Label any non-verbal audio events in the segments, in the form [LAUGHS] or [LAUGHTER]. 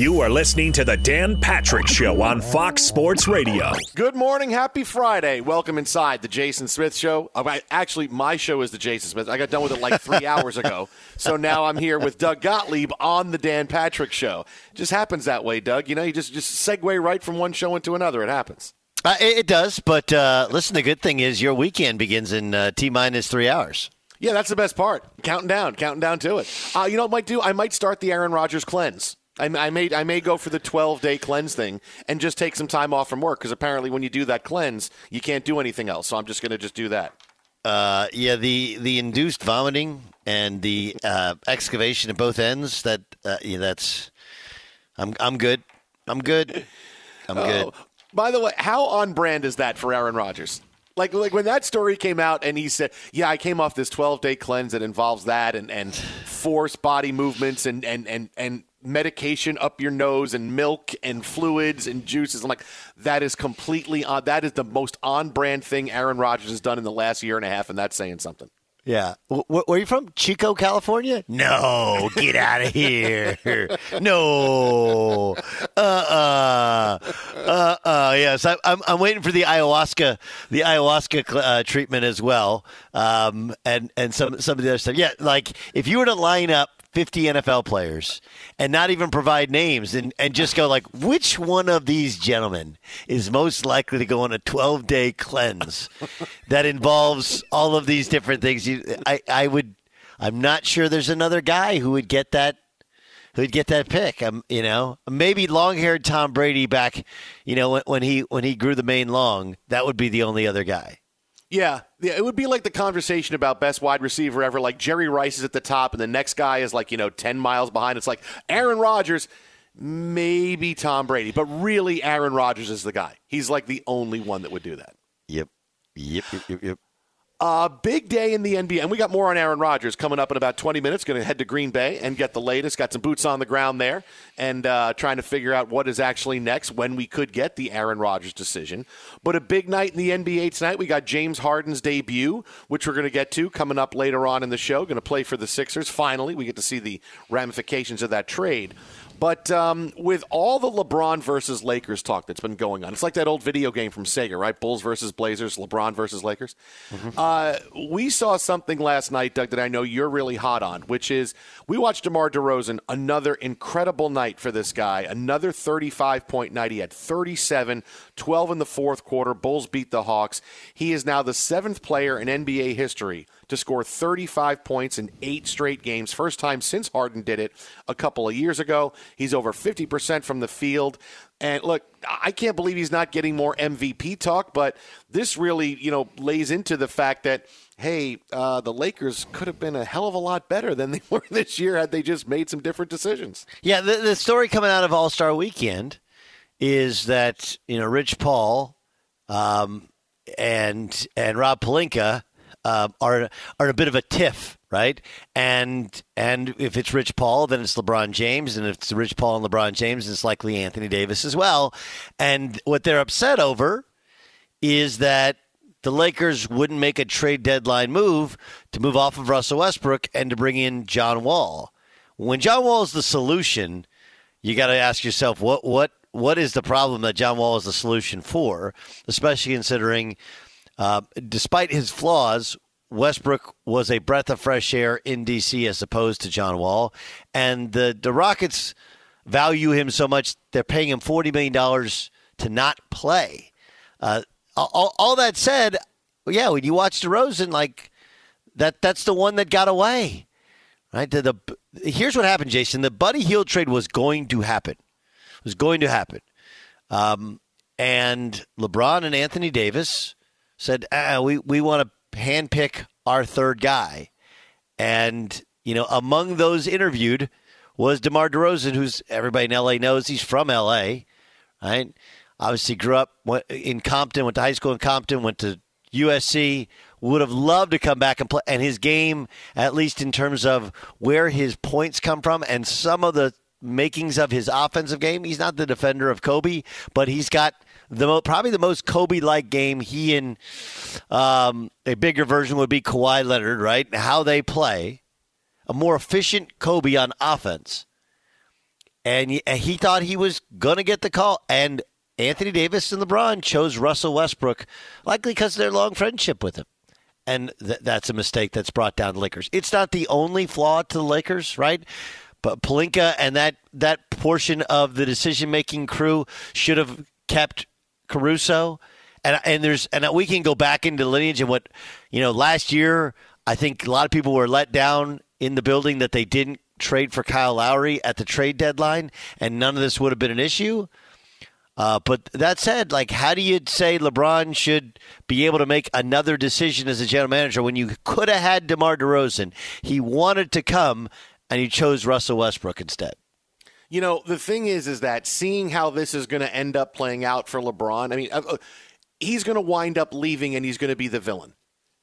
You are listening to the Dan Patrick Show on Fox Sports Radio. Good morning, happy Friday. Welcome inside the Jason Smith Show. I- Actually, my show is the Jason Smith. I got done with it like three [LAUGHS] hours ago, so now I'm here with Doug Gottlieb on the Dan Patrick Show. Just happens that way, Doug. You know, you just just segue right from one show into another. It happens. Uh, it, it does, but uh, listen, the good thing is your weekend begins in uh, T minus three hours. Yeah, that's the best part. Counting down, counting down to it. Uh, you know what I might do? I might start the Aaron Rodgers cleanse. I, I may I may go for the 12 day cleanse thing and just take some time off from work because apparently when you do that cleanse, you can't do anything else. So I'm just going to just do that. Uh, yeah, the the induced vomiting and the uh, excavation at both ends. That uh, yeah, that's. I'm I'm good. I'm good. I'm good. Oh, by the way, how on brand is that for Aaron Rodgers? Like, like when that story came out and he said, "Yeah, I came off this 12 day cleanse that involves that and and force body movements and and and and medication up your nose and milk and fluids and juices." I'm like, that is completely on. That is the most on brand thing Aaron Rodgers has done in the last year and a half, and that's saying something. Yeah. Wh- wh- where are you from? Chico, California? No, get out of here. No. Uh uh. Uh uh. Yes, I, I'm, I'm waiting for the ayahuasca, the ayahuasca uh, treatment as well. Um, and, and some, some of the other stuff. Yeah, like if you were to line up 50 NFL players and not even provide names and, and just go like, which one of these gentlemen is most likely to go on a 12 day cleanse that involves all of these different things? You, I, I would, I'm not sure there's another guy who would get that. Who'd get that pick? Um, you know, maybe long-haired Tom Brady back, you know, when, when he when he grew the mane long. That would be the only other guy. Yeah, yeah, it would be like the conversation about best wide receiver ever. Like Jerry Rice is at the top, and the next guy is like you know ten miles behind. It's like Aaron Rodgers, maybe Tom Brady, but really Aaron Rodgers is the guy. He's like the only one that would do that. Yep. Yep. Yep. Yep. yep. Uh, big day in the NBA, and we got more on Aaron Rodgers coming up in about 20 minutes. Going to head to Green Bay and get the latest. Got some boots on the ground there, and uh, trying to figure out what is actually next when we could get the Aaron Rodgers decision. But a big night in the NBA tonight. We got James Harden's debut, which we're going to get to coming up later on in the show. Going to play for the Sixers. Finally, we get to see the ramifications of that trade. But um, with all the LeBron versus Lakers talk that's been going on, it's like that old video game from Sega, right? Bulls versus Blazers, LeBron versus Lakers. Uh, we saw something last night, Doug, that I know you're really hot on, which is we watched DeMar DeRozan, another incredible night for this guy, another 35 point night. He had 37, 12 in the fourth quarter. Bulls beat the Hawks. He is now the seventh player in NBA history to score 35 points in eight straight games. First time since Harden did it a couple of years ago. He's over 50% from the field. And look, I can't believe he's not getting more MVP talk, but this really, you know, lays into the fact that, hey, uh, the Lakers could have been a hell of a lot better than [LAUGHS] they were this year had they just made some different decisions. Yeah, the, the story coming out of All Star Weekend is that you know Rich Paul um, and and Rob Pelinka uh, are are a bit of a tiff, right? And and if it's Rich Paul, then it's LeBron James, and if it's Rich Paul and LeBron James, it's likely Anthony Davis as well. And what they're upset over is that the Lakers wouldn't make a trade deadline move to move off of Russell Westbrook and to bring in John Wall. When John Wall is the solution, you got to ask yourself what what what is the problem that John Wall is the solution for, especially considering uh, despite his flaws, Westbrook was a breath of fresh air in DC as opposed to John Wall, and the the Rockets value him so much they're paying him forty million dollars to not play. Uh, all, all that said, yeah, when you watch DeRozan, like that, that's the one that got away, right? The, the here's what happened, Jason. The Buddy Hield trade was going to happen, It was going to happen, um, and LeBron and Anthony Davis said, ah, "We we want to handpick our third guy," and you know, among those interviewed was DeMar DeRozan, who's everybody in LA knows he's from LA, right? Obviously, grew up in Compton, went to high school in Compton, went to USC. Would have loved to come back and play. And his game, at least in terms of where his points come from and some of the makings of his offensive game, he's not the defender of Kobe, but he's got the mo- probably the most Kobe-like game. He and um, a bigger version would be Kawhi Leonard, right? How they play, a more efficient Kobe on offense and he, thought he was to get the call. And Anthony Davis and LeBron chose Russell Westbrook, likely because of their long friendship with him. And th- that's a mistake that's brought down the Lakers. It's not the only flaw to the Lakers, right? But Pelinka and that, that portion of the decision making crew should have kept Caruso. And, and there's and we can go back into lineage and what you know last year I think a lot of people were let down in the building that they didn't trade for Kyle Lowry at the trade deadline, and none of this would have been an issue. Uh, but that said, like, how do you say LeBron should be able to make another decision as a general manager when you could have had DeMar DeRozan? He wanted to come, and he chose Russell Westbrook instead. You know, the thing is, is that seeing how this is going to end up playing out for LeBron, I mean, uh, uh he's going to wind up leaving and he's going to be the villain.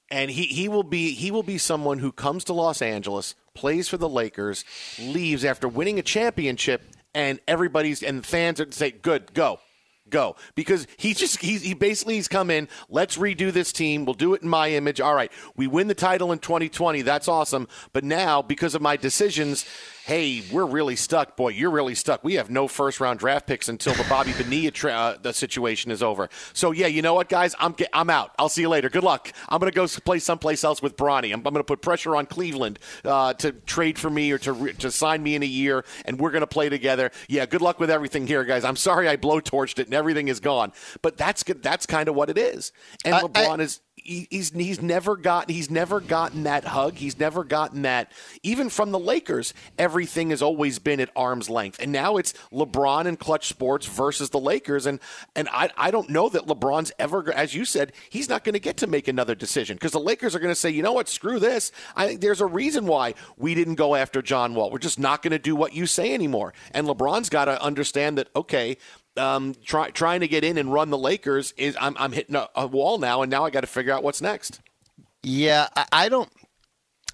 And he, he will be he will be someone who comes to Los Angeles, plays for the Lakers, leaves after winning a championship, and everybody's and fans are to say, "Good, go, go. Because he just he's, he basically he's come in let's redo this team we'll do it in my image all right. We win the title in 2020 that's awesome. But now because of my decisions hey we're really stuck boy you're really stuck. We have no first round draft picks until the Bobby Bonilla tra- uh, the situation is over. So yeah you know what guys? I'm I'm out. I'll see you later. Good luck. I'm gonna go play someplace else with Bronny. I'm, I'm gonna put pressure on Cleveland uh, to trade for me or to re- to sign me in a year and we're gonna play together. Yeah good luck with everything here guys. I'm sorry I blowtorched it everything is gone. But that's that's kind of what it is. And uh, LeBron I, is he's he's never got he's never gotten that hug. He's never gotten that even from the Lakers. Everything has always been at arm's length, and now it's LeBron and Clutch Sports versus the Lakers. And and I I don't know that LeBron's ever, as you said, he's not going to get to make another decision because the Lakers are going to say, you know what, screw this. I think there's a reason why we didn't go after John Wall. We're just not going to do what you say anymore. And LeBron's got to understand that okay, um, try, trying to get in and run the Lakers is I'm, I'm hitting a, a wall now, and now I got to figure out what's next. Yeah, I, I don't.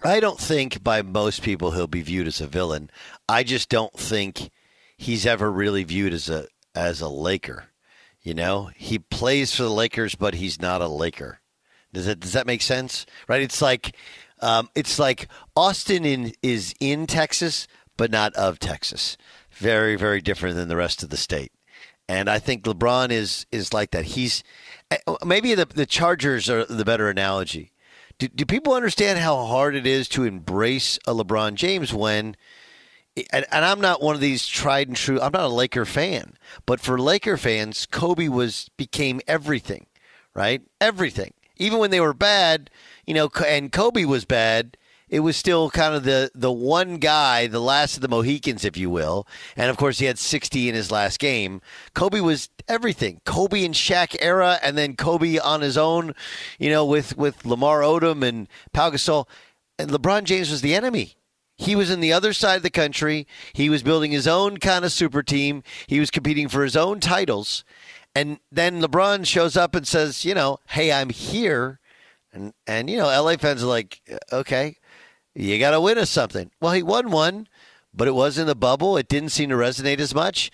I don't think by most people he'll be viewed as a villain. I just don't think he's ever really viewed as a as a Laker. You know, he plays for the Lakers, but he's not a Laker. Does that does that make sense? Right? It's like um, it's like Austin in is in Texas, but not of Texas. Very very different than the rest of the state. And I think LeBron is is like that. He's eh, maybe the the Chargers are the better analogy. Do, do people understand how hard it is to embrace a LeBron James when? And, and I'm not one of these tried and true. I'm not a Laker fan, but for Laker fans, Kobe was became everything, right? Everything. Even when they were bad, you know, and Kobe was bad it was still kind of the the one guy, the last of the Mohicans, if you will. And of course, he had 60 in his last game. Kobe was everything. Kobe and Shaq era, and then Kobe on his own, you know, with with Lamar Odom and Pau Gasol. And LeBron James was the enemy. He was in the other side of the country. He was building his own kind of super team. He was competing for his own titles. And then LeBron shows up and says, you know, hey, I'm here. And, and you know, LA fans are like, okay, you got to win us something. Well, he won one, but it was in the bubble. It didn't seem to resonate as much.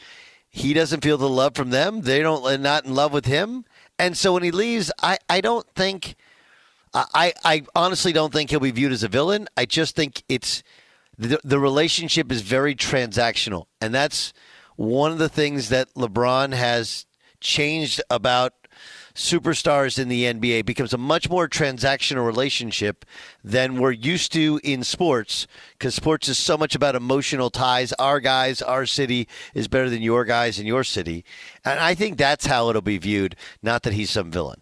He doesn't feel the love from them. They don't are not in love with him. And so when he leaves, I, I don't think I, I honestly don't think he'll be viewed as a villain. I just think it's the, the relationship is very transactional. And that's one of the things that LeBron has changed about superstars in the NBA becomes a much more transactional relationship than we're used to in sports because sports is so much about emotional ties. Our guys, our city is better than your guys in your city. And I think that's how it'll be viewed, not that he's some villain.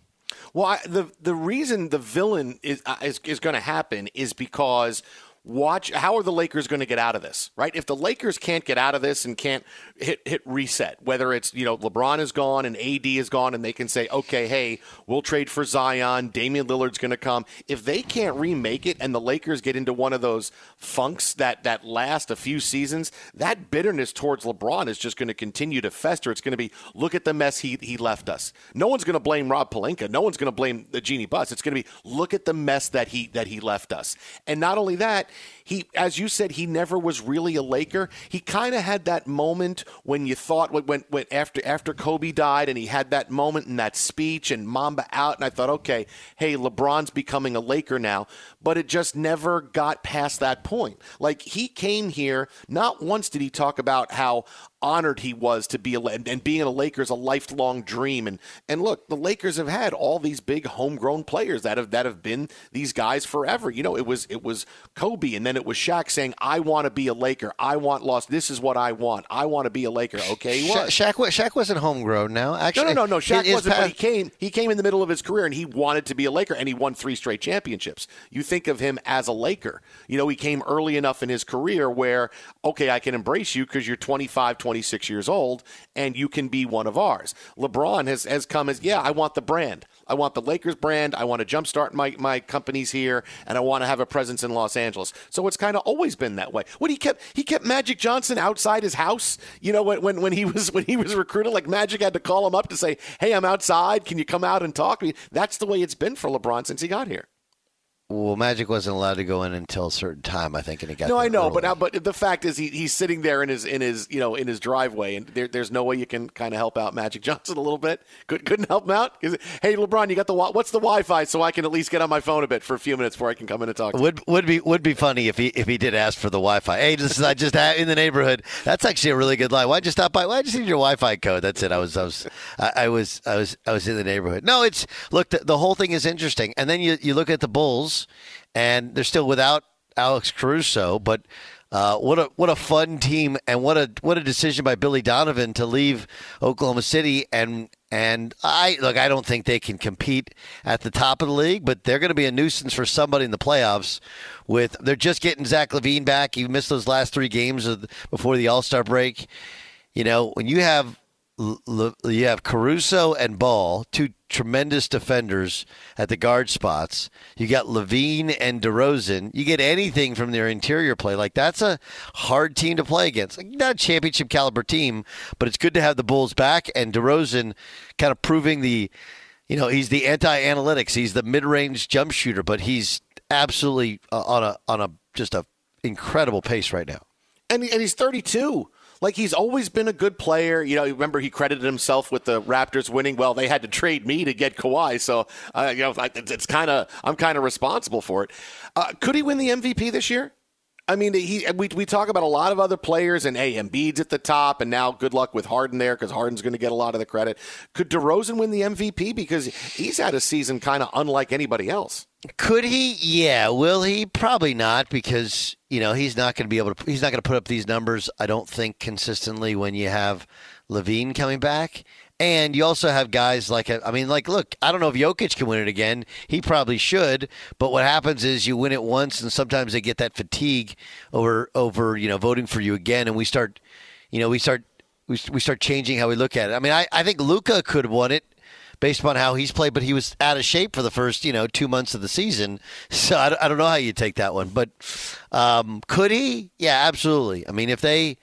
Well, I, the the reason the villain is uh, is, is going to happen is because watch how are the Lakers going to get out of this, right? If the Lakers can't get out of this and can't hit hit reset, whether it's you know LeBron is gone and AD is gone, and they can say, okay, hey, we'll trade for Zion, Damian Lillard's going to come. If they can't remake it, and the Lakers get into one of those funks that that last a few seasons, that bitterness towards LeBron is just going to continue to fester. It's going to be look at the mess he he left us. No one's going to blame Rob Pelinka. No one's going to blame the Jeanie Buss. It's going to be look at the mess that he that he left us. And not only that he, as you said, he never was really a Laker. He kind of had that moment when you thought when, when after after Kobe died, and he had that moment in that speech and Mamba out, and I thought, okay, hey, LeBron's becoming a Laker now, but it just never got past that point. Like he came here, not once did he talk about how honored he was to be a and being a Lakers a lifelong dream. And and look the Lakers have had all these big homegrown players that have that have been these guys forever. You know it was it was Kobe and then it was Shaq saying I want to be a Laker. I want lost this is what I want. I want to be a Laker. Okay he was. Shaq Shaq wasn't homegrown now. Actually no no no. no Shaq wasn't past- but he came he came in the middle of his career and he wanted to be a Laker and he won three straight championships. You think of him as a Laker. You know he came early enough in his career where okay I can embrace you because you're 25 26 years old and you can be one of ours. LeBron has, has come as, yeah, I want the brand. I want the Lakers brand. I want to jumpstart my, my companies here, and I want to have a presence in Los Angeles. So it's kind of always been that way. What he kept he kept Magic Johnson outside his house. You know when, when when he was when he was recruited, like Magic had to call him up to say, "Hey, I'm outside. Can you come out and talk?" I mean, that's the way it's been for LeBron since he got here. Well, Magic wasn't allowed to go in until a certain time, I think, and he got. No, I know, early. but now, but the fact is, he, he's sitting there in his in his you know in his driveway, and there, there's no way you can kind of help out Magic [LAUGHS] Johnson a little bit. Could, couldn't help him out. Hey, LeBron, you got the what's the Wi-Fi so I can at least get on my phone a bit for a few minutes before I can come in and talk. would would be would be funny if he if he did ask for the Wi-Fi. Hey, this is I just in the neighborhood. That's actually a really good line. Why'd you stop by? Why'd you see your Wi-Fi code? That's it. I was I was I, I was I was I was in the neighborhood. No, it's look the, the whole thing is interesting, and then you you look at the Bulls and they're still without Alex Caruso. But uh, what a what a fun team, and what a what a decision by Billy Donovan to leave Oklahoma City and. And I look, I don't think they can compete at the top of the league, but they're going to be a nuisance for somebody in the playoffs. With they're just getting Zach LaVine back. He missed those last three games before the All Star break. You know, when you have you have Caruso and Ball, two tremendous defenders at the guard spots. You got LaVine and DeRozan. You get anything from their interior play. Like that's a hard team to play against. Like, not a championship caliber team, but it's good to have the Bulls back and DeRozan kind of proving the, you know, he's the anti-analytics. He's the mid-range jump shooter, but he's absolutely uh, on a on a just a incredible pace right now. And, and he's 32. Like he's always been a good player. You know, remember he credited himself with the Raptors winning. Well, they had to trade me to get Kawhi, so uh, you know it's kind of I'm kind of responsible for it. Uh, could he win the MVP this year? I mean, he we, we talk about a lot of other players, and hey, Embiid's at the top, and now good luck with Harden there because Harden's going to get a lot of the credit. Could DeRozan win the MVP because he's had a season kind of unlike anybody else? Could he? Yeah. Will he? Probably not because you know he's not going to be able to. He's not going to put up these numbers. I don't think consistently when you have LaVine coming back. And you also have guys like, I mean, like, look, I don't know if Jokic can win it again. He probably should. But what happens is you win it once, and sometimes they get that fatigue over, over you know, voting for you again. And we start, you know, we start, we, we start changing how we look at it. I mean, I, I think Luka could have won it based upon how he's played, but he was out of shape for the first, you know, two months of the season. [LAUGHS] So I, I don't know how you take that one. But um, could he? Yeah, absolutely. I mean, if they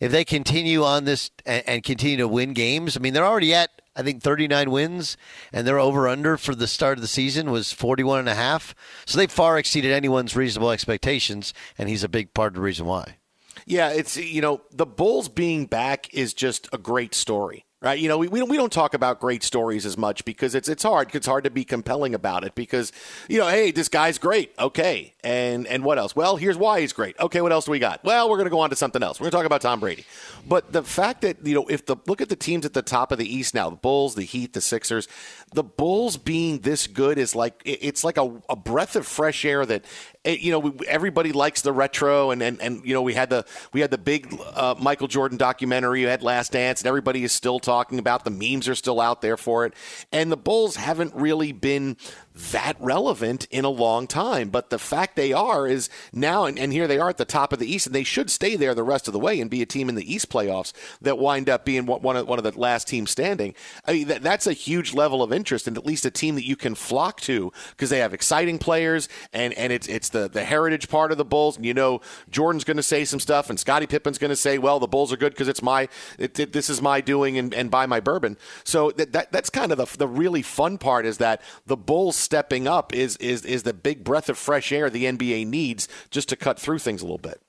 if they continue on this and, and continue to win games, I mean, they're already at I think 39 wins, and their over under for the start of the season was 41 and a half. So they far exceeded anyone's reasonable expectations, and he's a big part of the reason why. Yeah, it's you know the Bulls being back is just a great story right? You know, we, we don't, talk about great stories as much because it's it's hard. It's hard to be compelling about it because you know, hey, this guy's great, okay, and and what else? Well, here's why he's great. Okay, what else do we got? Well, we're to go on to something else. We're to talk about Tom Brady. But the fact that you know, if the look at the teams at the top of the East now, the Bulls, the Heat, the Sixers, the Bulls being this good is like it's like a, a breath of fresh air that eh, you know everybody likes the retro and, and and you know we had the we had the big uh, Michael Jordan documentary you had Last Dance and everybody is still talking about. The memes are still out there for it. And the Bulls haven't really been that relevant in a long time. But the fact they are is now, and, and, here they are at the top of the East, and they should stay there the rest of the way and be a team in the East playoffs that wind up being one of, one of the last teams standing. I mean, that, that's a huge level of interest, and at least a team that you can flock to because they have exciting players, and, and it's it's the, the heritage part of the Bulls. And you know, Jordan's going to say some stuff, and Scottie Pippen's going to say, well, the Bulls are good because it's my, it, it, this is my doing and, and buy my bourbon. So that, that that's kind of the, the really fun part is that the Bulls stepping up is is is the big breath of fresh air the NBA needs just to cut through things a little bit.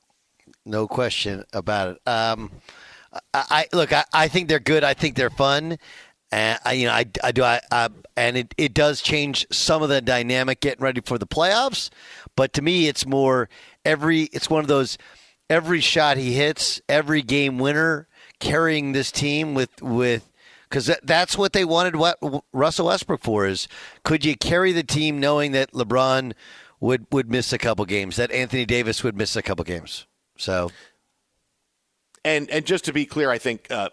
No question about it. Um, I, I look. I, I think they're good. I think they're fun. And I, you know, I, I do. I, I and it, it does change some of the dynamic getting ready for the playoffs. But to me, it's more every. It's one of those every shot he hits, every game winner, carrying this team with with because that, that's what they wanted what Russell Westbrook for is could you carry the team knowing that LeBron would would miss a couple games, that Anthony Davis would miss a couple games. So, and and just to be clear, I think uh,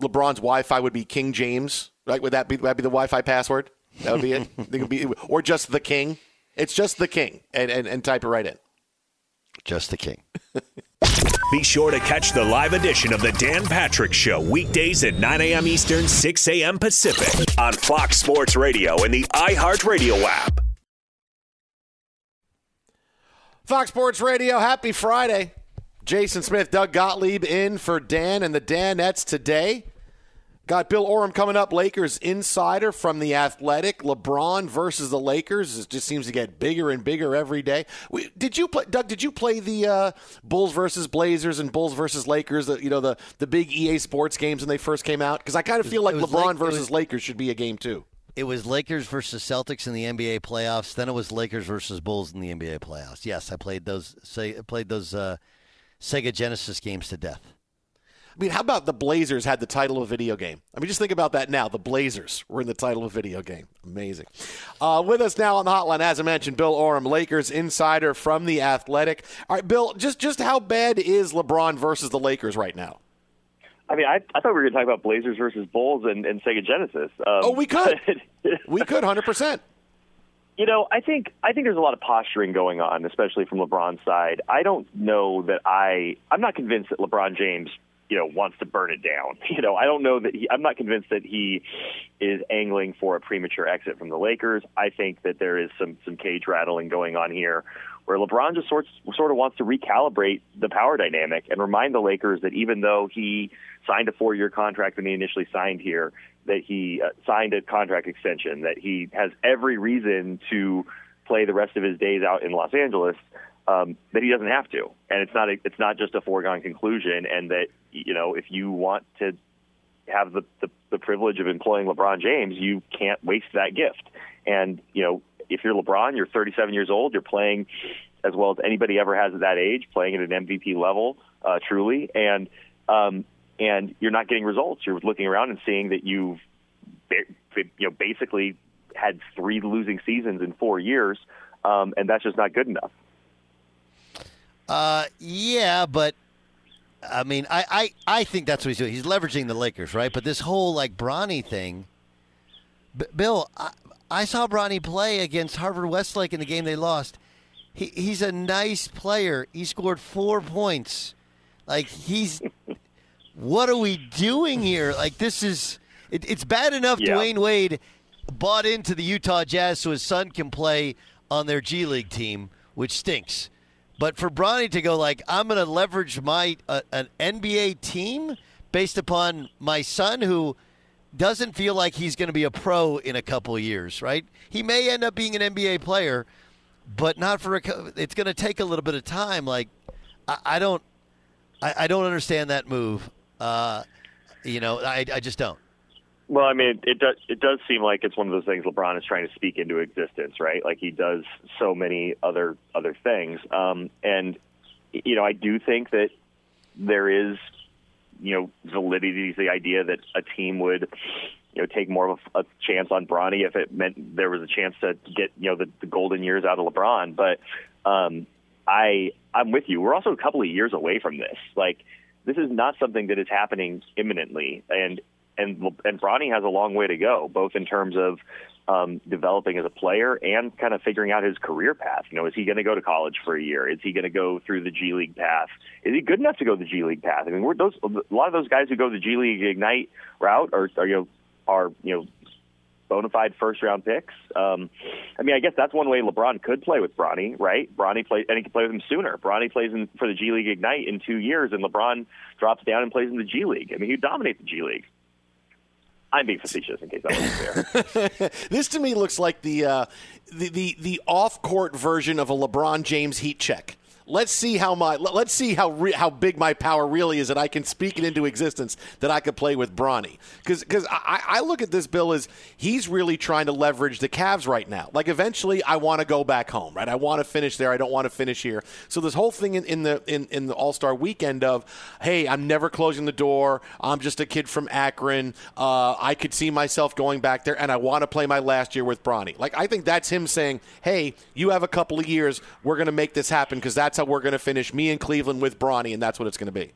LeBron's Wi-Fi would be King James, right? Would that be would that be the Wi-Fi password? That would be it. [LAUGHS] it would be, or just the King. It's just the King, and, and and type it right in. Just the King. [LAUGHS] Be sure to catch the live edition of the Dan Patrick Show weekdays at 9 a.m. Eastern, 6 a.m. Pacific on Fox Sports Radio and the iHeartRadio app. Fox Sports Radio, happy Friday. Jason Smith, Doug Gottlieb in for Dan and the Danettes today. Got Bill Oram coming up, Lakers insider from the Athletic. LeBron versus the Lakers it just seems to get bigger and bigger every day. Did you play, Doug? Did you play the uh, Bulls versus Blazers and Bulls versus Lakers? The, you know the the big EA Sports games when they first came out. Because I kind of feel like LeBron like, versus was, Lakers should be a game too. It was Lakers versus Celtics in the NBA playoffs. Then it was Lakers versus Bulls in the NBA playoffs. Yes, I played those. Say, played those uh, Sega Genesis games to death. I mean, how about the Blazers had the title of a video game? I mean, just think about that now. The Blazers were in the title of a video game. Amazing. Uh, with us now on the hotline, as I mentioned, Bill Oram, Lakers insider from the Athletic. All right, Bill, just just how bad is LeBron versus the Lakers right now? I mean, I, I thought we were going to talk about Blazers versus Bulls and, and Sega Genesis. Um, oh, we could. [LAUGHS] we could, hundred percent. You know, I think I think there's a lot of posturing going on, especially from LeBron's side. I don't know that I I'm not convinced that LeBron James you know wants to burn it down. [LAUGHS] You know, I don't know that he. I'm not convinced that he is angling for a premature exit from the Lakers. I think that there is some some cage rattling going on here, where LeBron just sort sort of wants to recalibrate the power dynamic and remind the Lakers that even though he signed a four year contract when he initially signed here, that he uh, signed a contract extension, that he has every reason to play the rest of his days out in Los Angeles um, that he doesn't have to, and it's not a, it's not just a foregone conclusion, and that you know if you want to have the, the the privilege of employing LeBron James, you can't waste that gift. And you know if you're LeBron, you're 37 years old, you're playing as well as anybody ever has at that age, playing at an MVP level, uh, truly, and um, and you're not getting results. You're looking around and seeing that you've you know basically had three losing seasons in four years, um, and that's just not good enough. Uh, yeah, but I mean, I, I, I think that's what he's doing. He's leveraging the Lakers, right? But this whole like Bronny thing, B- Bill, I, I saw Bronny play against Harvard Westlake in the game they lost. He, he's a nice player. He scored four points. Like he's, [LAUGHS] what are we doing here? Like this is, it, it's bad enough. Yeah. Dwyane Wade bought into the Utah Jazz so his son can play on their G League team, which stinks. But for Bronny to go like, I'm going to leverage my uh, an NBA team based upon my son who doesn't feel like he's going to be a pro in a couple years, right? He may end up being an NBA player, but not for a. It's going to take a little bit of time. Like, I, I don't, I, I, don't understand that move. Uh, you know, I, I just don't. Well, I mean, it does. It does seem like it's one of those things LeBron is trying to speak into existence, right? Like he does so many other other things, um, and you know, I do think that there is, you know, validity to the idea that a team would, you know, take more of a, a chance on Bronny if it meant there was a chance to get, you know, the, the golden years out of LeBron. But um, I, I'm with you. We're also a couple of years away from this. Like, this is not something that is happening imminently, and and and Bronny has a long way to go, both in terms of um, developing as a player and kind of figuring out his career path. You know, is he going to go to college for a year? Is he going to go through the G League path? Is he good enough to go the G League path? I mean, we're those a lot of those guys who go the G League Ignite route are, are you know are you know bona fide first round picks. Um, I mean, I guess that's one way LeBron could play with Bronny, right? Bronny play and he could play with him sooner. Bronny plays in, for the G League Ignite in two years, and LeBron drops down and plays in the G League. I mean, he dominate the G League. I'm being facetious in case that wasn't clear. [LAUGHS] this to me looks like the, uh, the the the off court version of a LeBron James heat check. Let's see how my let's see how re, how big my power really is that I can speak it into existence that I could play with Bronny. Because because I, I look at this bill as he's really trying to leverage the Cavs right now. Like eventually I want to go back home, right? I want to finish there. I don't want to finish here. So this whole thing in, in the in, in the All Star weekend of hey, I'm never closing the door. I'm just a kid from Akron. Uh, I could see myself going back there, and I want to play my last year with Bronny. Like I think that's him saying, hey, you have a couple of years. We're going to make this happen because that's that's how we're going to finish. Me and Cleveland with Bronny, and that's what it's going to be.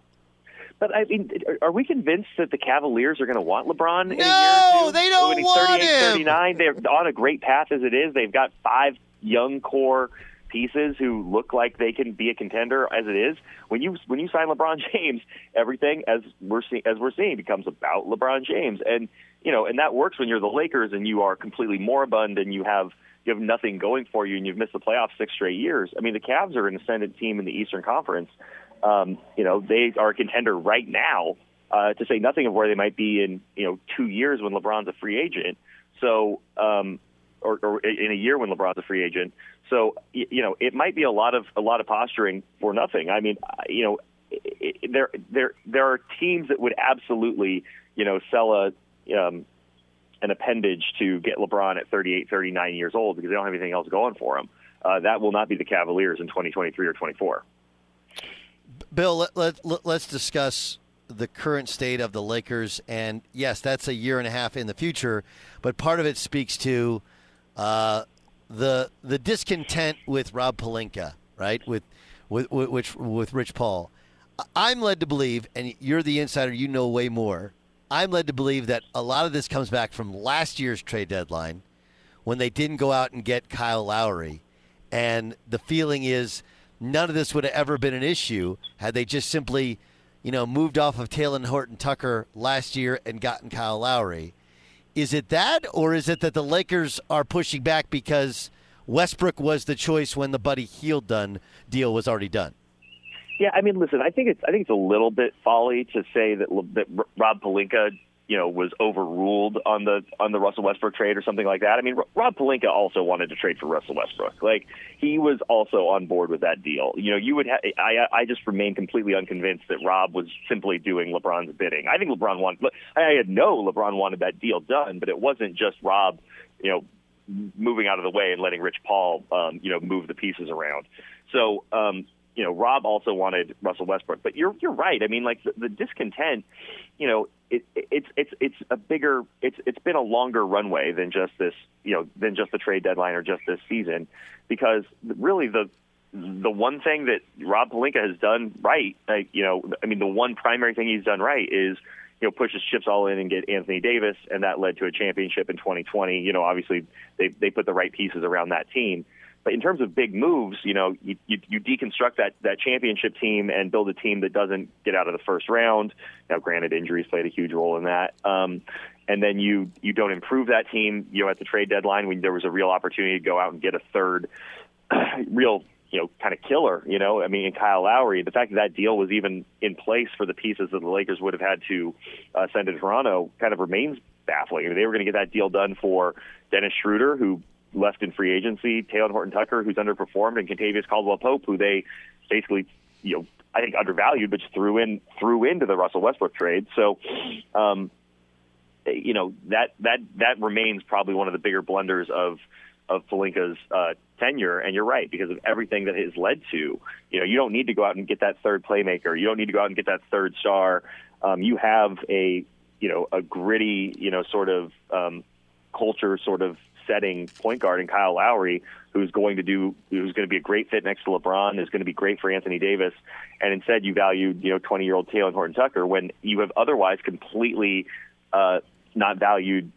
But I mean, are we convinced that the Cavaliers are going to want LeBron? In no, they don't when want him. 39, they're on a great path as it is. They've got five young core pieces who look like they can be a contender as it is. When you when you sign LeBron [LAUGHS] James, everything as we're seeing as we're seeing becomes about LeBron James, and you know, and that works when you're the Lakers and you are completely moribund and you have you have nothing going for you and you've missed the playoffs six straight years. I mean, the Cavs are an ascendant team in the Eastern Conference. Um, you know, they are a contender right now. Uh, to say nothing of where they might be in you know two years when LeBron's a free agent. So, um, or, or in a year when LeBron's a free agent. So, you know, it might be a lot of a lot of posturing for nothing. I mean, you know, it, there there there are teams that would absolutely you know sell a um, an appendage to get LeBron at 38, 39 years old because they don't have anything else going for him. Uh, that will not be the Cavaliers in 2023 or 24. Bill, let, let, let, let's discuss the current state of the Lakers. And yes, that's a year and a half in the future, but part of it speaks to uh, the the discontent with Rob Pelinka, right? With with with, with Rich Paul. I'm led to believe, and you're the insider, you know way more. I'm led to believe that a lot of this comes back from last year's trade deadline when they didn't go out and get Kyle Lowry. And the feeling is none of this would have ever been an issue had they just simply, you know, moved off of Talen Horton Tucker last year and gotten Kyle Lowry. Is it that, or is it that the Lakers are pushing back because Westbrook was the choice when the Buddy Hield done deal was already done? Yeah, I mean, listen, I think it's I think it's a little bit folly to say that that Rob Pelinka, you know, was overruled on the on the Russell Westbrook trade or something like that. I mean, Rob Pelinka also wanted to trade for Russell Westbrook. Like he was also on board with that deal. You know, you would ha- I I just remain completely unconvinced that Rob was simply doing LeBron's bidding. I think LeBron wanted I had no LeBron wanted that deal done, but it wasn't just Rob, you know, moving out of the way and letting Rich Paul, um, you know, move the pieces around. So, um, you know, Rob also wanted Russell Westbrook, but you're you're right. I mean, like the, the discontent, you know, it, it's it's it's a bigger it's it's been a longer runway than just this, you know, than just the trade deadline or just this season, because really the the one thing that Rob Pelinka has done right, like, you know, I mean, the one primary thing he's done right is you know, push his chips all in and get Anthony Davis, and that led to a championship in 2020. You know, obviously they they put the right pieces around that team. But in terms of big moves, you know, you, you, you deconstruct that that championship team and build a team that doesn't get out of the first round. Now, granted, injuries played a huge role in that. Um, and then you you don't improve that team. You know, at the trade deadline when there was a real opportunity to go out and get a third, [CLEARS THROAT] real you know, kind of killer, you know. I mean, in Kyle Lowry, the fact that that deal was even in place for the pieces that the Lakers would have had to uh, send to Toronto kind of remains baffling. I mean, they were going to get that deal done for Dennis Schroeder, who left in free agency, Talen Horton Tucker, who's underperformed, and Kentavious Caldwell Pope, who they basically, you know, I think undervalued, but just threw in threw into the Russell Westbrook trade. So, um, you know that that that remains probably one of the bigger blunders of of Pelinka's uh, tenure. And you're right because of everything that has led to. You know, you don't need to go out and get that third playmaker. You don't need to go out and get that third star. Um, you have a you know a gritty you know sort of um, culture sort of setting point guard in Kyle Lowry, who's going to do, who's going to be a great fit next to LeBron, is going to be great for Anthony Davis, and instead you valued, you know, 20 year old Talen Horton Tucker when you have otherwise completely uh, not valued,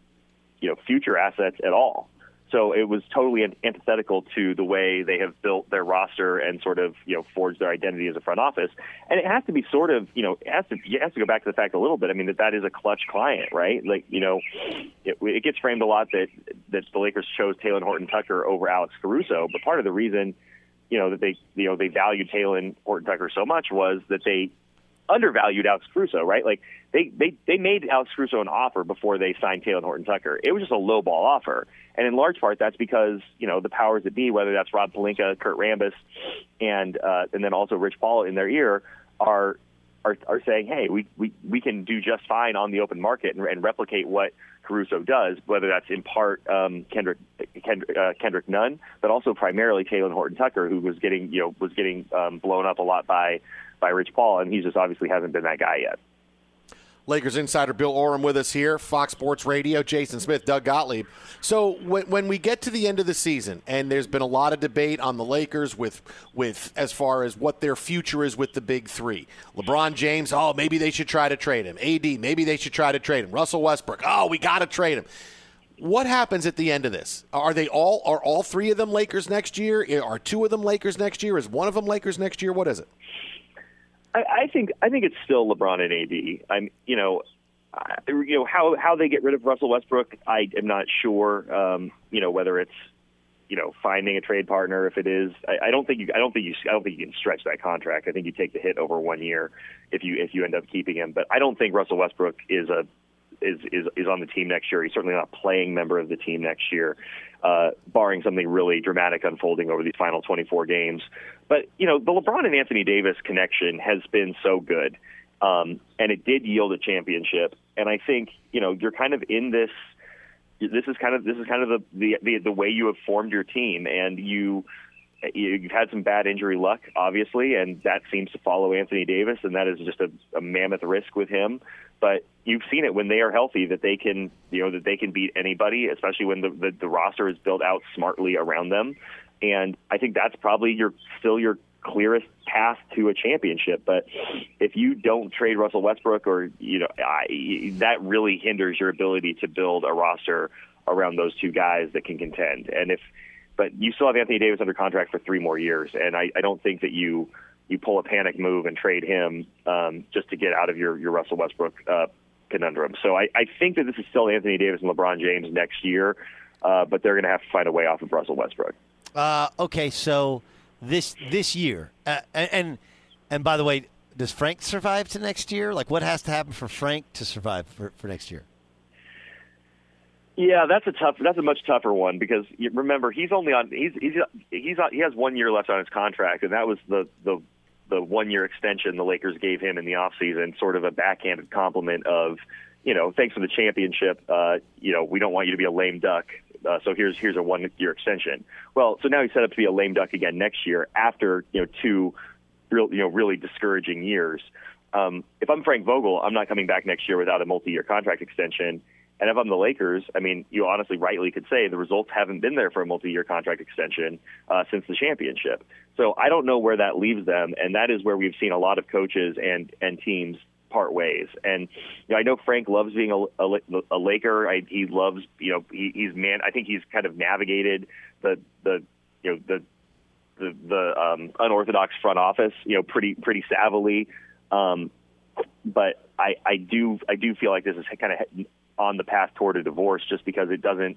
you know, future assets at all. So it was totally antithetical to the way they have built their roster and sort of you know forged their identity as a front office. And it has to be sort of you know it has to it has to go back to the fact a little bit. I mean that that is a clutch client, right? Like you know it, it gets framed a lot that that the Lakers chose Talen Horton Tucker over Alex Caruso, but part of the reason you know that they you know they valued Talen Horton Tucker so much was that they undervalued Alex Caruso, right? Like they they they made Alex Caruso an offer before they signed Talen Horton Tucker. It was just a low ball offer, and in large part that's because you know the powers that be, whether that's Rob Pelinka, Kurt Rambis, and uh, and then also Rich Paul in their ear, are are, are saying, hey, we, we, we can do just fine on the open market and, and replicate what Caruso does, whether that's in part um, Kendrick Kendrick, uh, Kendrick Nunn, but also primarily Talen Horton Tucker, who was getting you know was getting um, blown up a lot by by Rich Paul, and he just obviously hasn't been that guy yet. Lakers insider Bill Oram with us here, Fox Sports Radio, Jason Smith, Doug Gottlieb. So when, when we get to the end of the season, and there's been a lot of debate on the Lakers with with as far as what their future is with the big three. LeBron James, oh maybe they should try to trade him. AD, maybe they should try to trade him. Russell Westbrook, oh we got to trade him. What happens at the end of this? Are they all are all three of them Lakers next year? Are two of them Lakers next year? Is one of them Lakers next year? What is it? I, I think I think it's still LeBron and AD. I'm you know. I, you know how how they get rid of Russell Westbrook, I am not sure. Um, you know whether it's you know finding a trade partner. If it is, I, I don't think you. I don't think you. I don't think you can stretch that contract. I think you take the hit over one year if you if you end up keeping him. But I don't think Russell Westbrook is a is is is on the team next year. He's certainly not playing member of the team next year, uh, barring something really dramatic unfolding over these final 24 games. But you know, the LeBron and Anthony Davis connection has been so good, um, and it did yield a championship. And I think you know you're kind of in this. This is kind of this is kind of the the the, way you have formed your team, and you you've had some bad injury luck, obviously, and that seems to follow Anthony Davis, and that is just a, a mammoth risk with him. But you've seen it when they are healthy that they can, you know, that they can beat anybody, especially when the, the, the roster is built out smartly around them. And I think that's probably your still your clearest path to a championship. But if you don't trade Russell Westbrook, or you know, I, that really hinders your ability to build a roster around those two guys that can contend. And if but you still have Anthony Davis under contract for three more years, and I, I don't think that you you pull a panic move and trade him um, just to get out of your your Russell Westbrook uh, conundrum. So I, I think that this is still Anthony Davis and LeBron James next year, uh, but they're going to have to find a way off of Russell Westbrook. Uh, okay, so this this year, uh, and and by the way, does Frank survive to next year? Like, what has to happen for Frank to survive for, for next year? Yeah, that's a tough. That's a much tougher one because remember he's only on. He's he's he's on, he has one year left on his contract, and that was the the the one year extension the Lakers gave him in the offseason, sort of a backhanded compliment of, you know, thanks for the championship. Uh, you know, we don't want you to be a lame duck. Uh, so here's here's a one year extension. Well, so now he's set up to be a lame duck again next year after you know two real you know really discouraging years. Um, if I'm Frank Vogel, I'm not coming back next year without a multi year contract extension and if I'm the Lakers, I mean, you honestly rightly could say the results haven't been there for a multi-year contract extension uh, since the championship. So I don't know where that leaves them, and that is where we've seen a lot of coaches and and teams part ways. And you know, I know Frank loves being a, a, a Laker. I, he loves, you know, he, he's man. I think he's kind of navigated the the you know the the, the um, unorthodox front office, you know, pretty pretty savvily. Um, but I, I do I do feel like this is kind of on the path toward a divorce just because it doesn't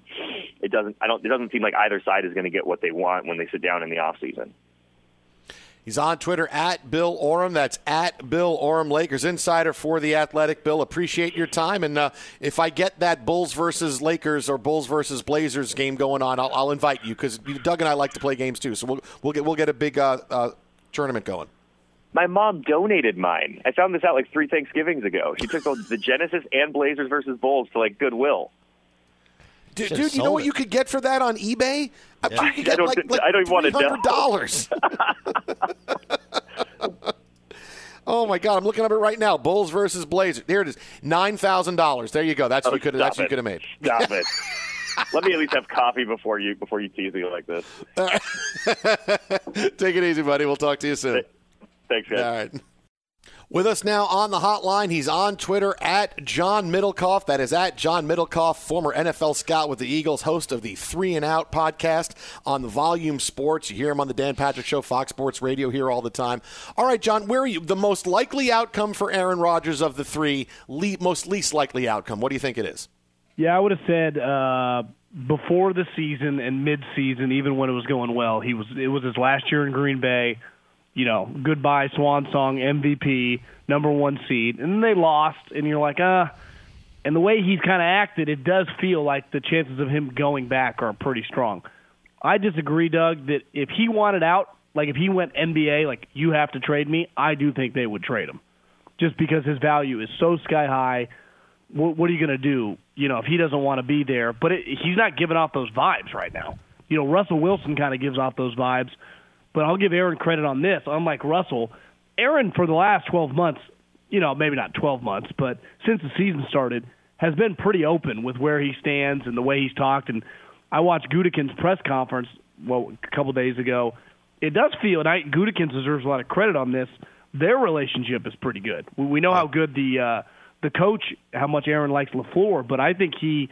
it doesn't I don't it doesn't seem like either side is going to get what they want when they sit down in the off season. He's on Twitter at Bill Oram. That's at Bill Oram, Lakers insider for the Athletic. Bill, appreciate your time. And uh, if I get that Bulls versus Lakers or Bulls versus Blazers game going on, I'll, I'll invite you because Doug and I like to play games too. So we'll we'll get we'll get a big uh, uh, tournament going. My mom donated mine. I found this out like three Thanksgivings ago. She took the, the Genesis and Blazers versus Bulls to like Goodwill. Dude, dude you know what you could get for that on eBay? Yeah. I, I, don't, like, like I don't even want to know. dollars. [LAUGHS] oh my God! I'm looking up it right now. Bulls versus Blazers. Here it is. Nine thousand dollars. There you go. That's oh, you could. That's it. you could have made. Stop it. [LAUGHS] Let me at least have coffee before you before you tease me like this. [LAUGHS] Take it easy, buddy. We'll talk to you soon. Thanks, guys. All right. With us now on the hotline, he's on Twitter at John Middlekauff. That is at John Middlekauff, former NFL scout with the Eagles, host of the Three and Out podcast on the Volume Sports. You hear him on the Dan Patrick Show, Fox Sports Radio here all the time. All right, John, where are you? The most likely outcome for Aaron Rodgers of the three, le- most least likely outcome. What do you think it is? Yeah, I would have said uh, before the season and mid-season, even when it was going well, he was. It was his last year in Green Bay you know, goodbye swan song, MVP, number one seed, and they lost, and you're like, ah. Uh, and the way he's kind of acted, it does feel like the chances of him going back are pretty strong. I disagree, Doug, that if he wanted out, like if he went NBA, like you have to trade me, I do think they would trade him, just because his value is so sky high. What, what are you going to do? You know, if he doesn't want to be there, but it, he's not giving off those vibes right now. You know, Russell Wilson kind of gives off those vibes, but I'll give Aaron credit on this. Unlike Russell, Aaron for the last 12 months, you know, maybe not 12 months, but since the season started, has been pretty open with where he stands and the way he's talked. And I watched Gutekunst's press conference well a couple days ago. It does feel, and I, Gutekunst deserves a lot of credit on this. Their relationship is pretty good. We know how good the uh, the coach, how much Aaron likes Lafleur, but I think he